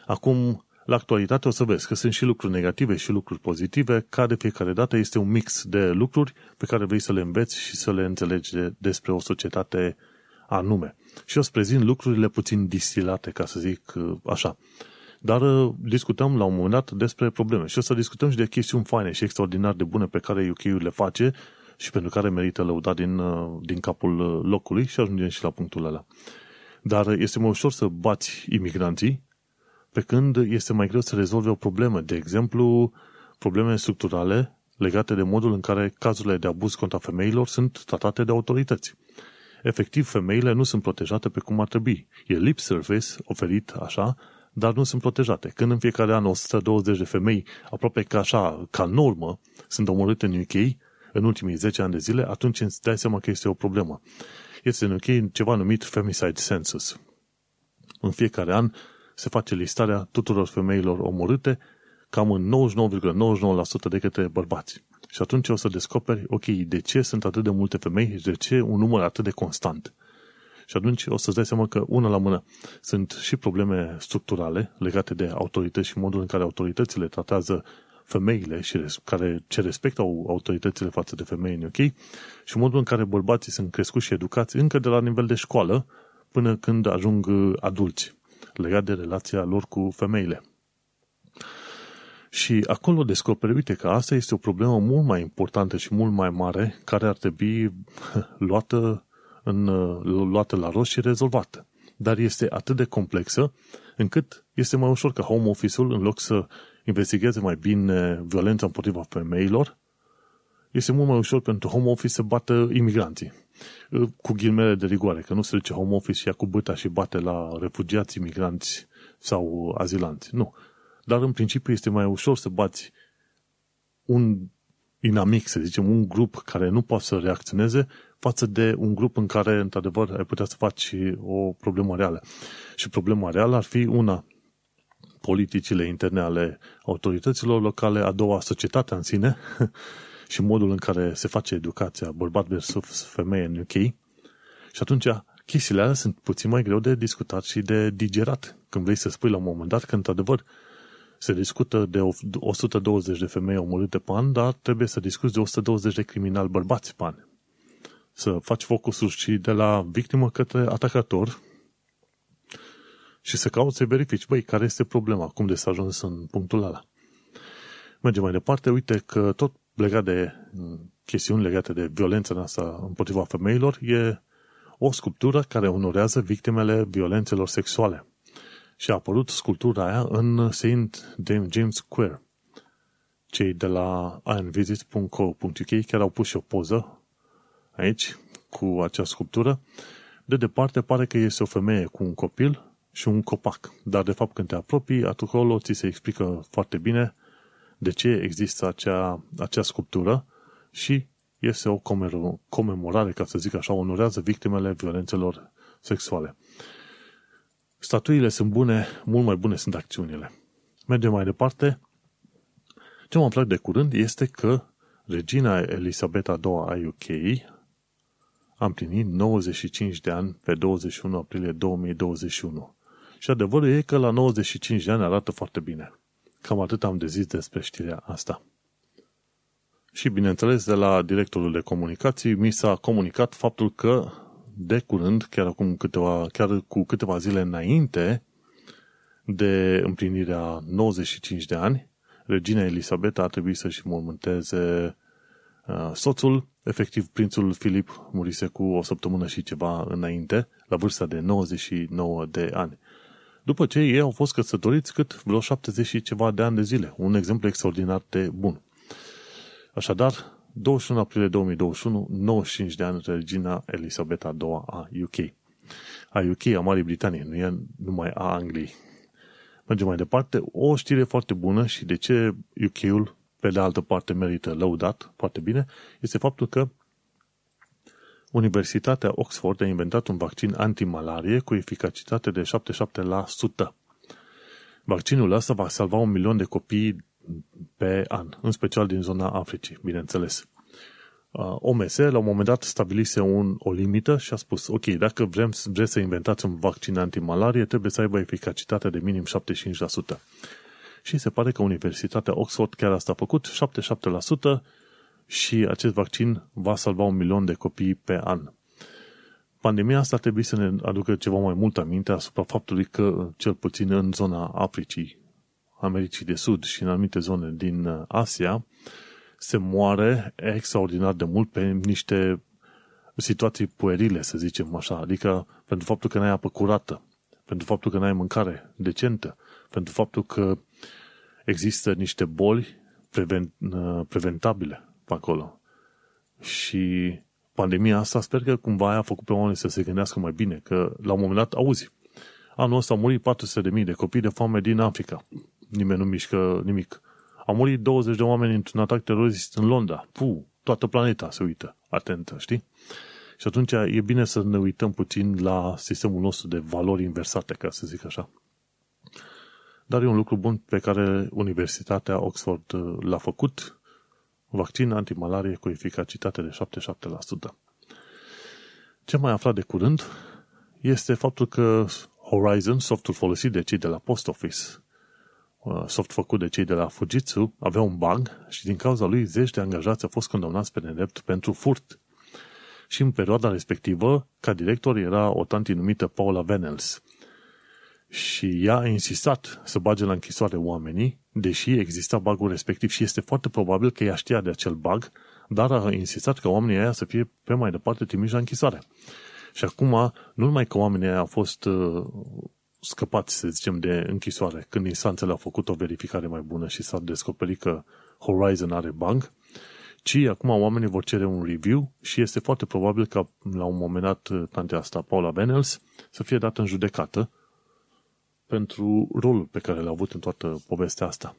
Acum, la actualitate o să vezi că sunt și lucruri negative și lucruri pozitive, ca de fiecare dată este un mix de lucruri pe care vrei să le înveți și să le înțelegi de, despre o societate anume. Și o să prezint lucrurile puțin distilate, ca să zic uh, așa. Dar uh, discutăm la un moment dat despre probleme și o să discutăm și de chestiuni faine și extraordinar de bune pe care UK le face și pentru care merită lăuda din, uh, din capul locului și ajungem și la punctul ăla. Dar este mai ușor să bați imigranții pe când este mai greu să rezolve o problemă. De exemplu, probleme structurale legate de modul în care cazurile de abuz contra femeilor sunt tratate de autorități. Efectiv, femeile nu sunt protejate pe cum ar trebui. E lip service oferit așa, dar nu sunt protejate. Când în fiecare an 120 de femei, aproape ca așa, ca normă, sunt omorâte în UK în ultimii 10 ani de zile, atunci îți dai seama că este o problemă. Este în UK ceva numit Femicide Census. În fiecare an se face listarea tuturor femeilor omorâte cam în 99,99% de către bărbați. Și atunci o să descoperi, ok, de ce sunt atât de multe femei și de ce un număr atât de constant. Și atunci o să-ți dai seama că, una la mână, sunt și probleme structurale legate de autorități și modul în care autoritățile tratează femeile și care ce respectă autoritățile față de femei în ok și modul în care bărbații sunt crescuți și educați încă de la nivel de școală până când ajung adulți legat de relația lor cu femeile. Și acolo descoperi, uite, că asta este o problemă mult mai importantă și mult mai mare care ar trebui luată, în, luată la rost și rezolvată. Dar este atât de complexă încât este mai ușor ca home office-ul, în loc să investigheze mai bine violența împotriva femeilor, este mult mai ușor pentru home office să bată imigranții. Cu ghilmele de rigoare, că nu se duce home office și ia cu băta și bate la refugiați, imigranți sau azilanți. Nu dar în principiu este mai ușor să bați un inamic, să zicem, un grup care nu poate să reacționeze față de un grup în care, într-adevăr, ai putea să faci o problemă reală. Și problema reală ar fi una, politicile interne ale autorităților locale, a doua, societatea în sine și modul în care se face educația bărbat versus femeie în UK. Și atunci chestiile alea sunt puțin mai greu de discutat și de digerat când vrei să spui la un moment dat că, într-adevăr, se discută de 120 de femei omorâte pe an, dar trebuie să discuți de 120 de criminali bărbați pe an. Să faci focusul și de la victimă către atacator și să cauți să verifici, băi, care este problema, cum de s-a ajuns în punctul ăla. Mergem mai departe, uite că tot legat de mm, chestiuni legate de violența noastră împotriva femeilor, e o sculptură care onorează victimele violențelor sexuale. Și a apărut sculptura aia în St. James Square. Cei de la ironvisits.co.uk chiar au pus și o poză aici cu acea sculptură. De departe pare că este o femeie cu un copil și un copac. Dar de fapt când te apropii, acolo ți se explică foarte bine de ce există acea, acea sculptură și este o comemorare, ca să zic așa, onorează victimele violențelor sexuale. Statuile sunt bune, mult mai bune sunt acțiunile. Mergem mai departe. Ce m-a plăcut de curând este că regina Elisabeta II a UK a împlinit 95 de ani pe 21 aprilie 2021. Și adevărul e că la 95 de ani arată foarte bine. Cam atât am de zis despre știrea asta. Și, bineînțeles, de la directorul de comunicații mi s-a comunicat faptul că de curând, chiar acum câteva, chiar cu câteva zile înainte de împlinirea 95 de ani, regina Elisabeta a trebuit să-și mormânteze uh, soțul, efectiv prințul Filip murise cu o săptămână și ceva înainte, la vârsta de 99 de ani. După ce ei au fost căsătoriți cât vreo 70 și ceva de ani de zile. Un exemplu extraordinar de bun. Așadar, 21 aprilie 2021, 95 de ani regina Elisabeta II a UK. A UK, a Marii Britanii, nu e numai a Angliei. Mergem mai departe. O știre foarte bună și de ce UK-ul, pe de altă parte, merită lăudat foarte bine, este faptul că Universitatea Oxford a inventat un vaccin antimalarie cu eficacitate de 77%. Vaccinul ăsta va salva un milion de copii pe an, în special din zona Africii, bineînțeles. Uh, OMS la un moment dat stabilise un, o limită și a spus, ok, dacă vrem, vreți să inventați un vaccin antimalarie, trebuie să aibă eficacitate de minim 75%. Și se pare că Universitatea Oxford chiar asta a făcut, 77%, și acest vaccin va salva un milion de copii pe an. Pandemia asta trebuie să ne aducă ceva mai mult aminte asupra faptului că, cel puțin în zona Africii, Americii de Sud și în anumite zone din uh, Asia, se moare extraordinar de mult pe niște situații puerile, să zicem așa, adică pentru faptul că n-ai apă curată, pentru faptul că n-ai mâncare decentă, pentru faptul că există niște boli preven, uh, preventabile pe acolo. Și pandemia asta sper că cumva a făcut pe oameni să se gândească mai bine, că la un moment dat, auzi, anul ăsta au murit 400.000 de copii de foame din Africa. Nimeni nu mișcă nimic. Au murit 20 de oameni într-un atac terorist în Londra. Puh, toată planeta se uită atentă, știi? Și atunci e bine să ne uităm puțin la sistemul nostru de valori inversate, ca să zic așa. Dar e un lucru bun pe care Universitatea Oxford uh, l-a făcut, vaccin antimalarie cu eficacitate de 77%. Ce mai aflat de curând este faptul că Horizon, softul folosit de cei de la Post Office, uh, soft făcut de cei de la Fujitsu, avea un bug și din cauza lui zeci de angajați au fost condamnați pe nedrept pentru furt. Și în perioada respectivă, ca director era o tanti numită Paula Venels. Și ea a insistat să bage la închisoare oamenii, deși exista bugul respectiv și este foarte probabil că ea știa de acel bug, dar a insistat ca oamenii aia să fie pe mai departe trimiși la închisoare. Și acum, nu numai că oamenii aia au fost uh, scăpați, să zicem, de închisoare, când instanțele au făcut o verificare mai bună și s-a descoperit că Horizon are bug, ci acum oamenii vor cere un review și este foarte probabil ca la un moment dat tantea asta, Paula Benels, să fie dată în judecată pentru rolul pe care l-a avut în toată povestea asta.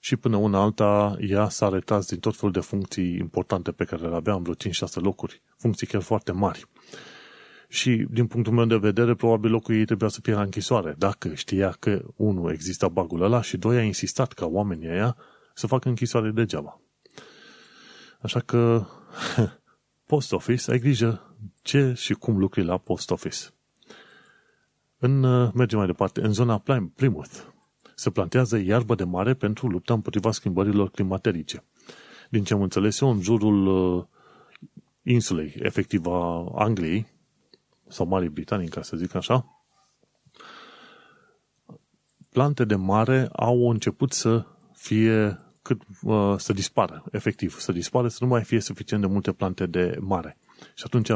Și până una alta, ea s-a retras din tot felul de funcții importante pe care le avea în vreo 5-6 locuri, funcții chiar foarte mari. Și, din punctul meu de vedere, probabil locul ei trebuia să fie la închisoare, dacă știa că, unul, exista bagul ăla și doi, a insistat ca oamenii aia să facă închisoare degeaba. Așa că, post office, ai grijă ce și cum lucri la post office. În, uh, mergem mai departe, în zona Plymouth se plantează iarbă de mare pentru lupta împotriva schimbărilor climaterice. Din ce am înțeles eu, în jurul uh, insulei, efectiv a Angliei, sau Marii Britanii, ca să zic așa, plante de mare au început să fie cât, uh, să dispară, efectiv, să dispară, să nu mai fie suficient de multe plante de mare. Și atunci,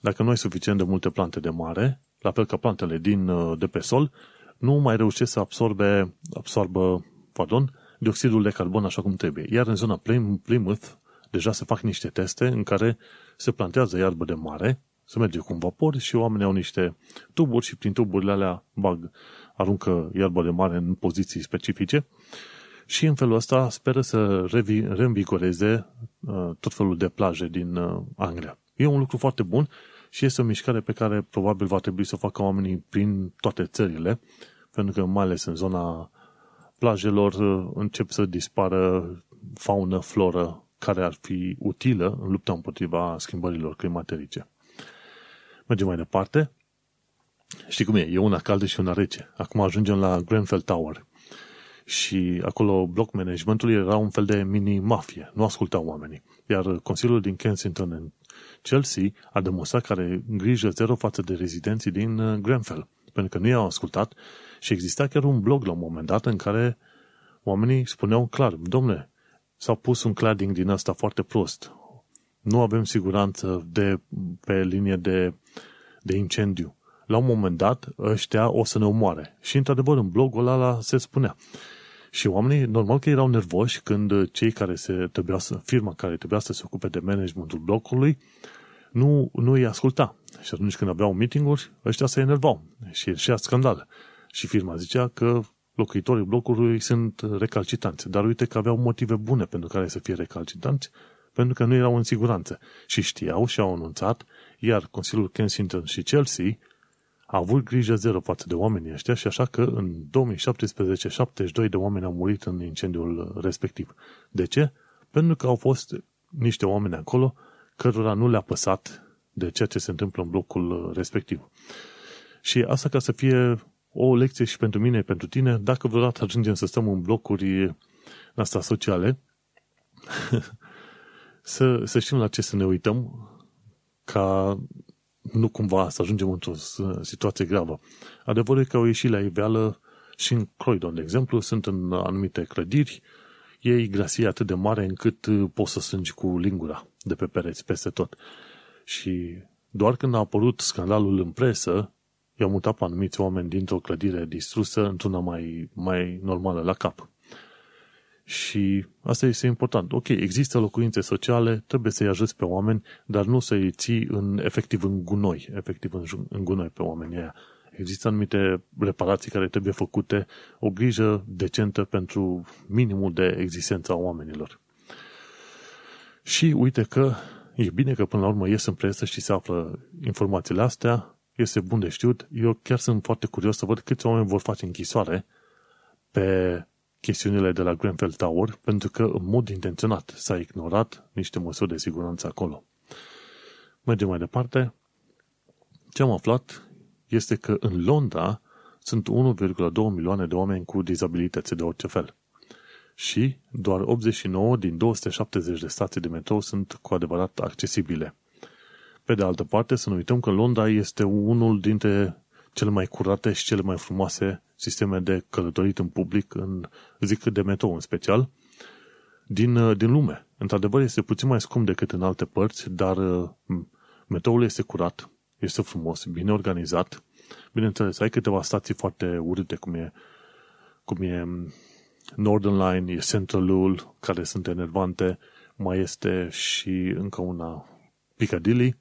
dacă nu ai suficient de multe plante de mare, la fel ca plantele din, uh, de pe sol, nu mai reușesc să absorbe, absorbă pardon, dioxidul de carbon așa cum trebuie. Iar în zona Plymouth deja se fac niște teste în care se plantează iarbă de mare, se merge cu un vapor și oamenii au niște tuburi și prin tuburile alea bag, aruncă iarbă de mare în poziții specifice și în felul ăsta speră să revi, reînvigoreze uh, tot felul de plaje din uh, Anglia. E un lucru foarte bun și este o mișcare pe care probabil va trebui să o facă oamenii prin toate țările, pentru că mai ales în zona plajelor uh, încep să dispară faună, floră care ar fi utilă în lupta împotriva schimbărilor climaterice. Mergem mai departe. Știi cum e? E una caldă și una rece. Acum ajungem la Grenfell Tower. Și acolo bloc managementul era un fel de mini-mafie. Nu ascultau oamenii. Iar Consiliul din Kensington în Chelsea a demonstrat că are grijă zero față de rezidenții din uh, Grenfell. Pentru că nu i-au ascultat și exista chiar un blog la un moment dat în care oamenii spuneau clar, domnule, s-a pus un cladding din asta foarte prost. Nu avem siguranță de, pe linie de, de incendiu. La un moment dat, ăștia o să ne omoare. Și, într-adevăr, în blogul ăla se spunea. Și oamenii, normal că erau nervoși când cei care se trebuia să, firma care trebuia să se ocupe de managementul blocului, nu, nu îi asculta. Și atunci când aveau meeting-uri, ăștia se enervau și ieșea scandal. Și firma zicea că locuitorii blocului sunt recalcitanți. Dar uite că aveau motive bune pentru care să fie recalcitanți, pentru că nu erau în siguranță. Și știau și au anunțat, iar Consiliul Kensington și Chelsea a avut grijă zero față de oamenii ăștia și așa că în 2017 72 de oameni au murit în incendiul respectiv. De ce? Pentru că au fost niște oameni acolo cărora nu le-a păsat de ceea ce se întâmplă în blocul respectiv. Și asta ca să fie o lecție și pentru mine, pentru tine, dacă vreodată ajungem să stăm în blocuri asta sociale, să, să știm la ce să ne uităm ca nu cumva să ajungem într-o situație gravă. Adevărul e că au ieșit la iveală și în Croydon, de exemplu, sunt în anumite clădiri, e grasie atât de mare încât poți să strângi cu lingura de pe pereți peste tot. Și doar când a apărut scandalul în presă, i-au mutat pe anumiți oameni dintr-o clădire distrusă într-una mai, mai normală la cap. Și asta este important. Ok, există locuințe sociale, trebuie să-i ajuți pe oameni, dar nu să-i ții în, efectiv în gunoi, efectiv în, în gunoi pe oamenii aia. Există anumite reparații care trebuie făcute, o grijă decentă pentru minimul de existență a oamenilor. Și uite că e bine că până la urmă ies în presă și se află informațiile astea, este bun de știut. Eu chiar sunt foarte curios să văd câți oameni vor face închisoare pe chestiunile de la Grenfell Tower, pentru că în mod intenționat s-a ignorat niște măsuri de siguranță acolo. Mergem mai departe. Ce am aflat este că în Londra sunt 1,2 milioane de oameni cu dizabilități de orice fel. Și doar 89 din 270 de stații de metrou sunt cu adevărat accesibile. Pe de altă parte, să nu uităm că Londra este unul dintre cele mai curate și cele mai frumoase sisteme de călătorit în public, în, zic de metrou în special, din, din lume. Într-adevăr, este puțin mai scump decât în alte părți, dar metroul este curat, este frumos, bine organizat. Bineînțeles, ai câteva stații foarte urâte, cum e, cum e Northern Line, e Centralul, care sunt enervante, mai este și încă una Piccadilly,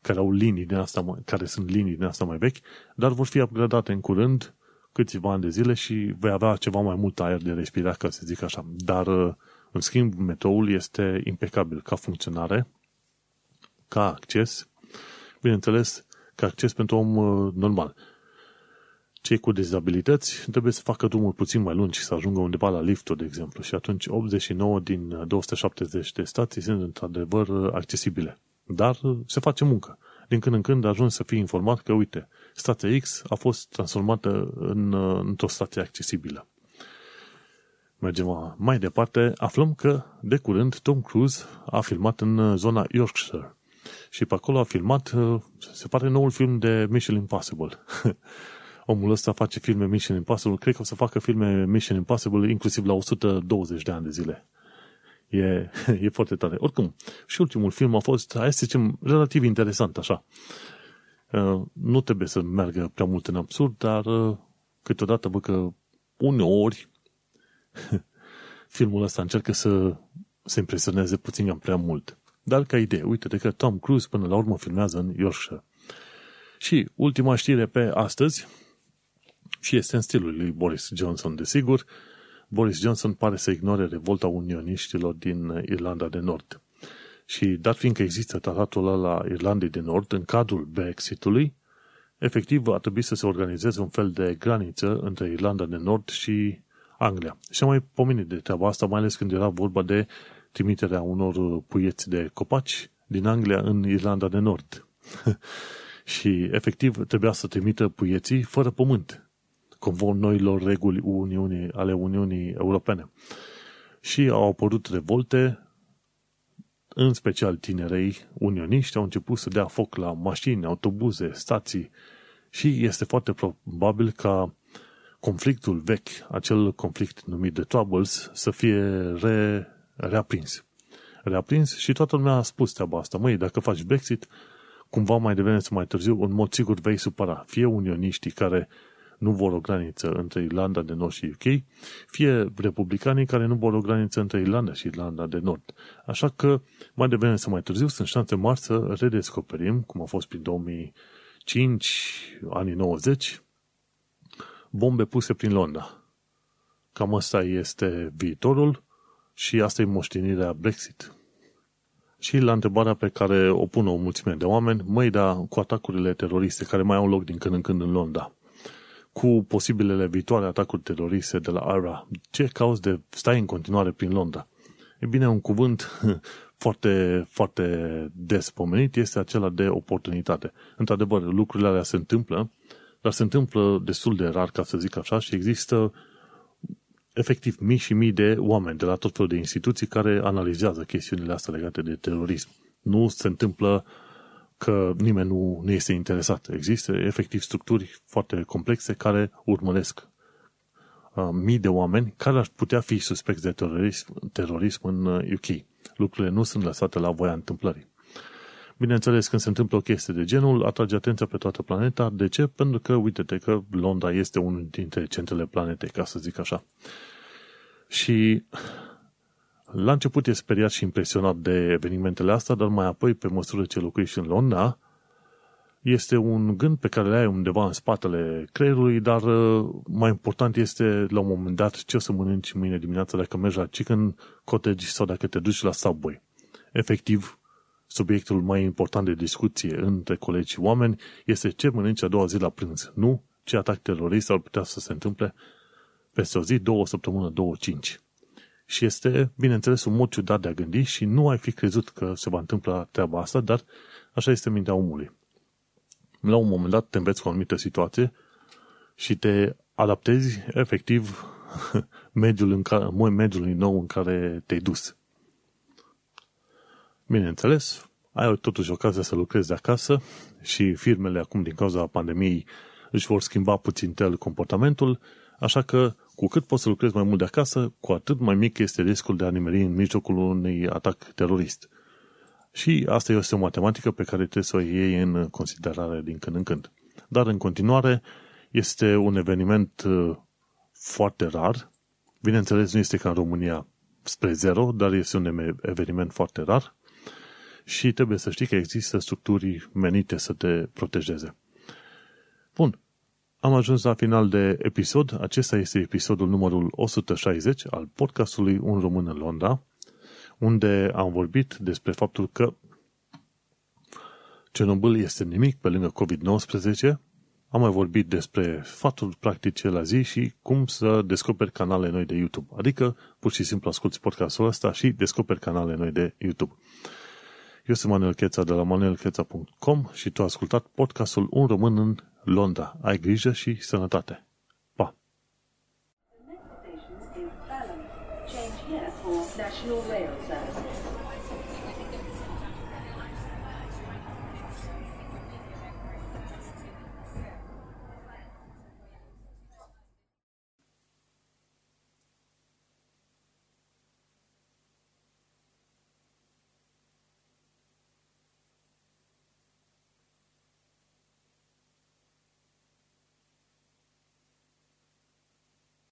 care au linii din asta, care sunt linii din asta mai vechi, dar vor fi upgradate în curând câțiva ani de zile și vei avea ceva mai mult aer de respirat, ca să zic așa. Dar, uh, în schimb, metroul este impecabil ca funcționare, ca acces, bineînțeles, ca acces pentru om uh, normal. Cei cu dizabilități trebuie să facă drumul puțin mai lungi, să ajungă undeva la lifturi, de exemplu, și atunci 89 din 270 de stații sunt într-adevăr uh, accesibile. Dar se face muncă. Din când în când ajungi să fii informat că, uite, stația X a fost transformată în, într-o stație accesibilă. Mergem mai departe, aflăm că, de curând, Tom Cruise a filmat în zona Yorkshire. Și pe acolo a filmat, se pare, noul film de Mission Impossible. omul ăsta face filme Mission Impossible, cred că o să facă filme Mission Impossible inclusiv la 120 de ani de zile. E, e foarte tare. Oricum, și ultimul film a fost, hai să zicem, relativ interesant, așa. Uh, nu trebuie să meargă prea mult în absurd, dar uh, câteodată, bă, că uneori filmul ăsta încearcă să se impresioneze puțin cam prea mult. Dar ca idee, uite de că Tom Cruise până la urmă filmează în Yorkshire. Și ultima știre pe astăzi, și este în stilul lui Boris Johnson, desigur, Boris Johnson pare să ignore revolta unioniștilor din Irlanda de Nord. Și dat fiindcă există tratatul ăla la Irlandei de Nord, în cadrul Brexitului, efectiv va trebui să se organizeze un fel de graniță între Irlanda de Nord și Anglia. Și am mai pomenit de treaba asta, mai ales când era vorba de trimiterea unor puieți de copaci din Anglia în Irlanda de Nord. și efectiv trebuia să trimită puieții fără pământ, conform noilor reguli Uniunii, ale Uniunii Europene. Și au apărut revolte, în special tinerei unioniști au început să dea foc la mașini, autobuze, stații și este foarte probabil ca conflictul vechi, acel conflict numit de Troubles, să fie re, reaprins. Reaprins și toată lumea a spus treaba asta. Măi, dacă faci Brexit, cumva mai devreme sau mai târziu, în mod sigur vei supăra. Fie unioniștii care nu vor o graniță între Irlanda de Nord și UK, fie republicanii care nu vor o graniță între Irlanda și Irlanda de Nord. Așa că, mai devreme sau mai târziu, sunt șanse mari să redescoperim, cum a fost prin 2005, anii 90, bombe puse prin Londra. Cam asta este viitorul și asta e moștenirea Brexit. Și la întrebarea pe care o pun o mulțime de oameni, măi, da, cu atacurile teroriste care mai au loc din când în când în Londra, cu posibilele viitoare atacuri teroriste de la ARA, ce cauți de stai în continuare prin Londra? E bine, un cuvânt foarte, foarte des pomenit este acela de oportunitate. Într-adevăr, lucrurile alea se întâmplă, dar se întâmplă destul de rar, ca să zic așa, și există efectiv mii și mii de oameni de la tot felul de instituții care analizează chestiunile astea legate de terorism. Nu se întâmplă că nimeni nu, nu este interesat. Există efectiv structuri foarte complexe care urmăresc uh, mii de oameni care ar putea fi suspecți de terorism, terorism în UK. Uh, Lucrurile nu sunt lăsate la voia întâmplării. Bineînțeles, când se întâmplă o chestie de genul, atrage atenția pe toată planeta. De ce? Pentru că, uite-te că Londra este unul dintre centrele planetei, ca să zic așa. Și la început e speriat și impresionat de evenimentele astea, dar mai apoi, pe măsură ce locuiești în Londra, este un gând pe care le ai undeva în spatele creierului, dar uh, mai important este la un moment dat ce o să mănânci mâine dimineața dacă mergi la chicken cottage sau dacă te duci la Subway. Efectiv, subiectul mai important de discuție între colegi și oameni este ce mănânci a doua zi la prânz, nu ce atac terorist ar putea să se întâmple peste o zi, două săptămână, două, cinci. Și este, bineînțeles, un mod ciudat de a gândi și nu ai fi crezut că se va întâmpla treaba asta, dar așa este mintea omului. La un moment dat te înveți cu o anumită situație și te adaptezi efectiv mediul în care, mediului nou în care te-ai dus. Bineînțeles, ai totuși ocazia să lucrezi de acasă și firmele acum din cauza pandemiei își vor schimba puțin tel comportamentul, așa că cu cât poți să lucrezi mai mult de acasă, cu atât mai mic este riscul de a nimeri în mijlocul unui atac terorist. Și asta este o matematică pe care trebuie să o iei în considerare din când în când. Dar în continuare este un eveniment uh, foarte rar. Bineînțeles, nu este ca în România spre zero, dar este un eveniment foarte rar și trebuie să știi că există structuri menite să te protejeze. Bun, am ajuns la final de episod. Acesta este episodul numărul 160 al podcastului Un Român în Londra, unde am vorbit despre faptul că Cernobâl este nimic pe lângă COVID-19. Am mai vorbit despre faptul practice la zi și cum să descoperi canale noi de YouTube. Adică, pur și simplu asculti podcastul ăsta și descoperi canale noi de YouTube. Eu sunt Manuel Cheța de la manuelcheța.com și tu ai ascultat podcastul Un Român în Londra. Ai grijă și sănătate! Pa! Change here for National Rail Service.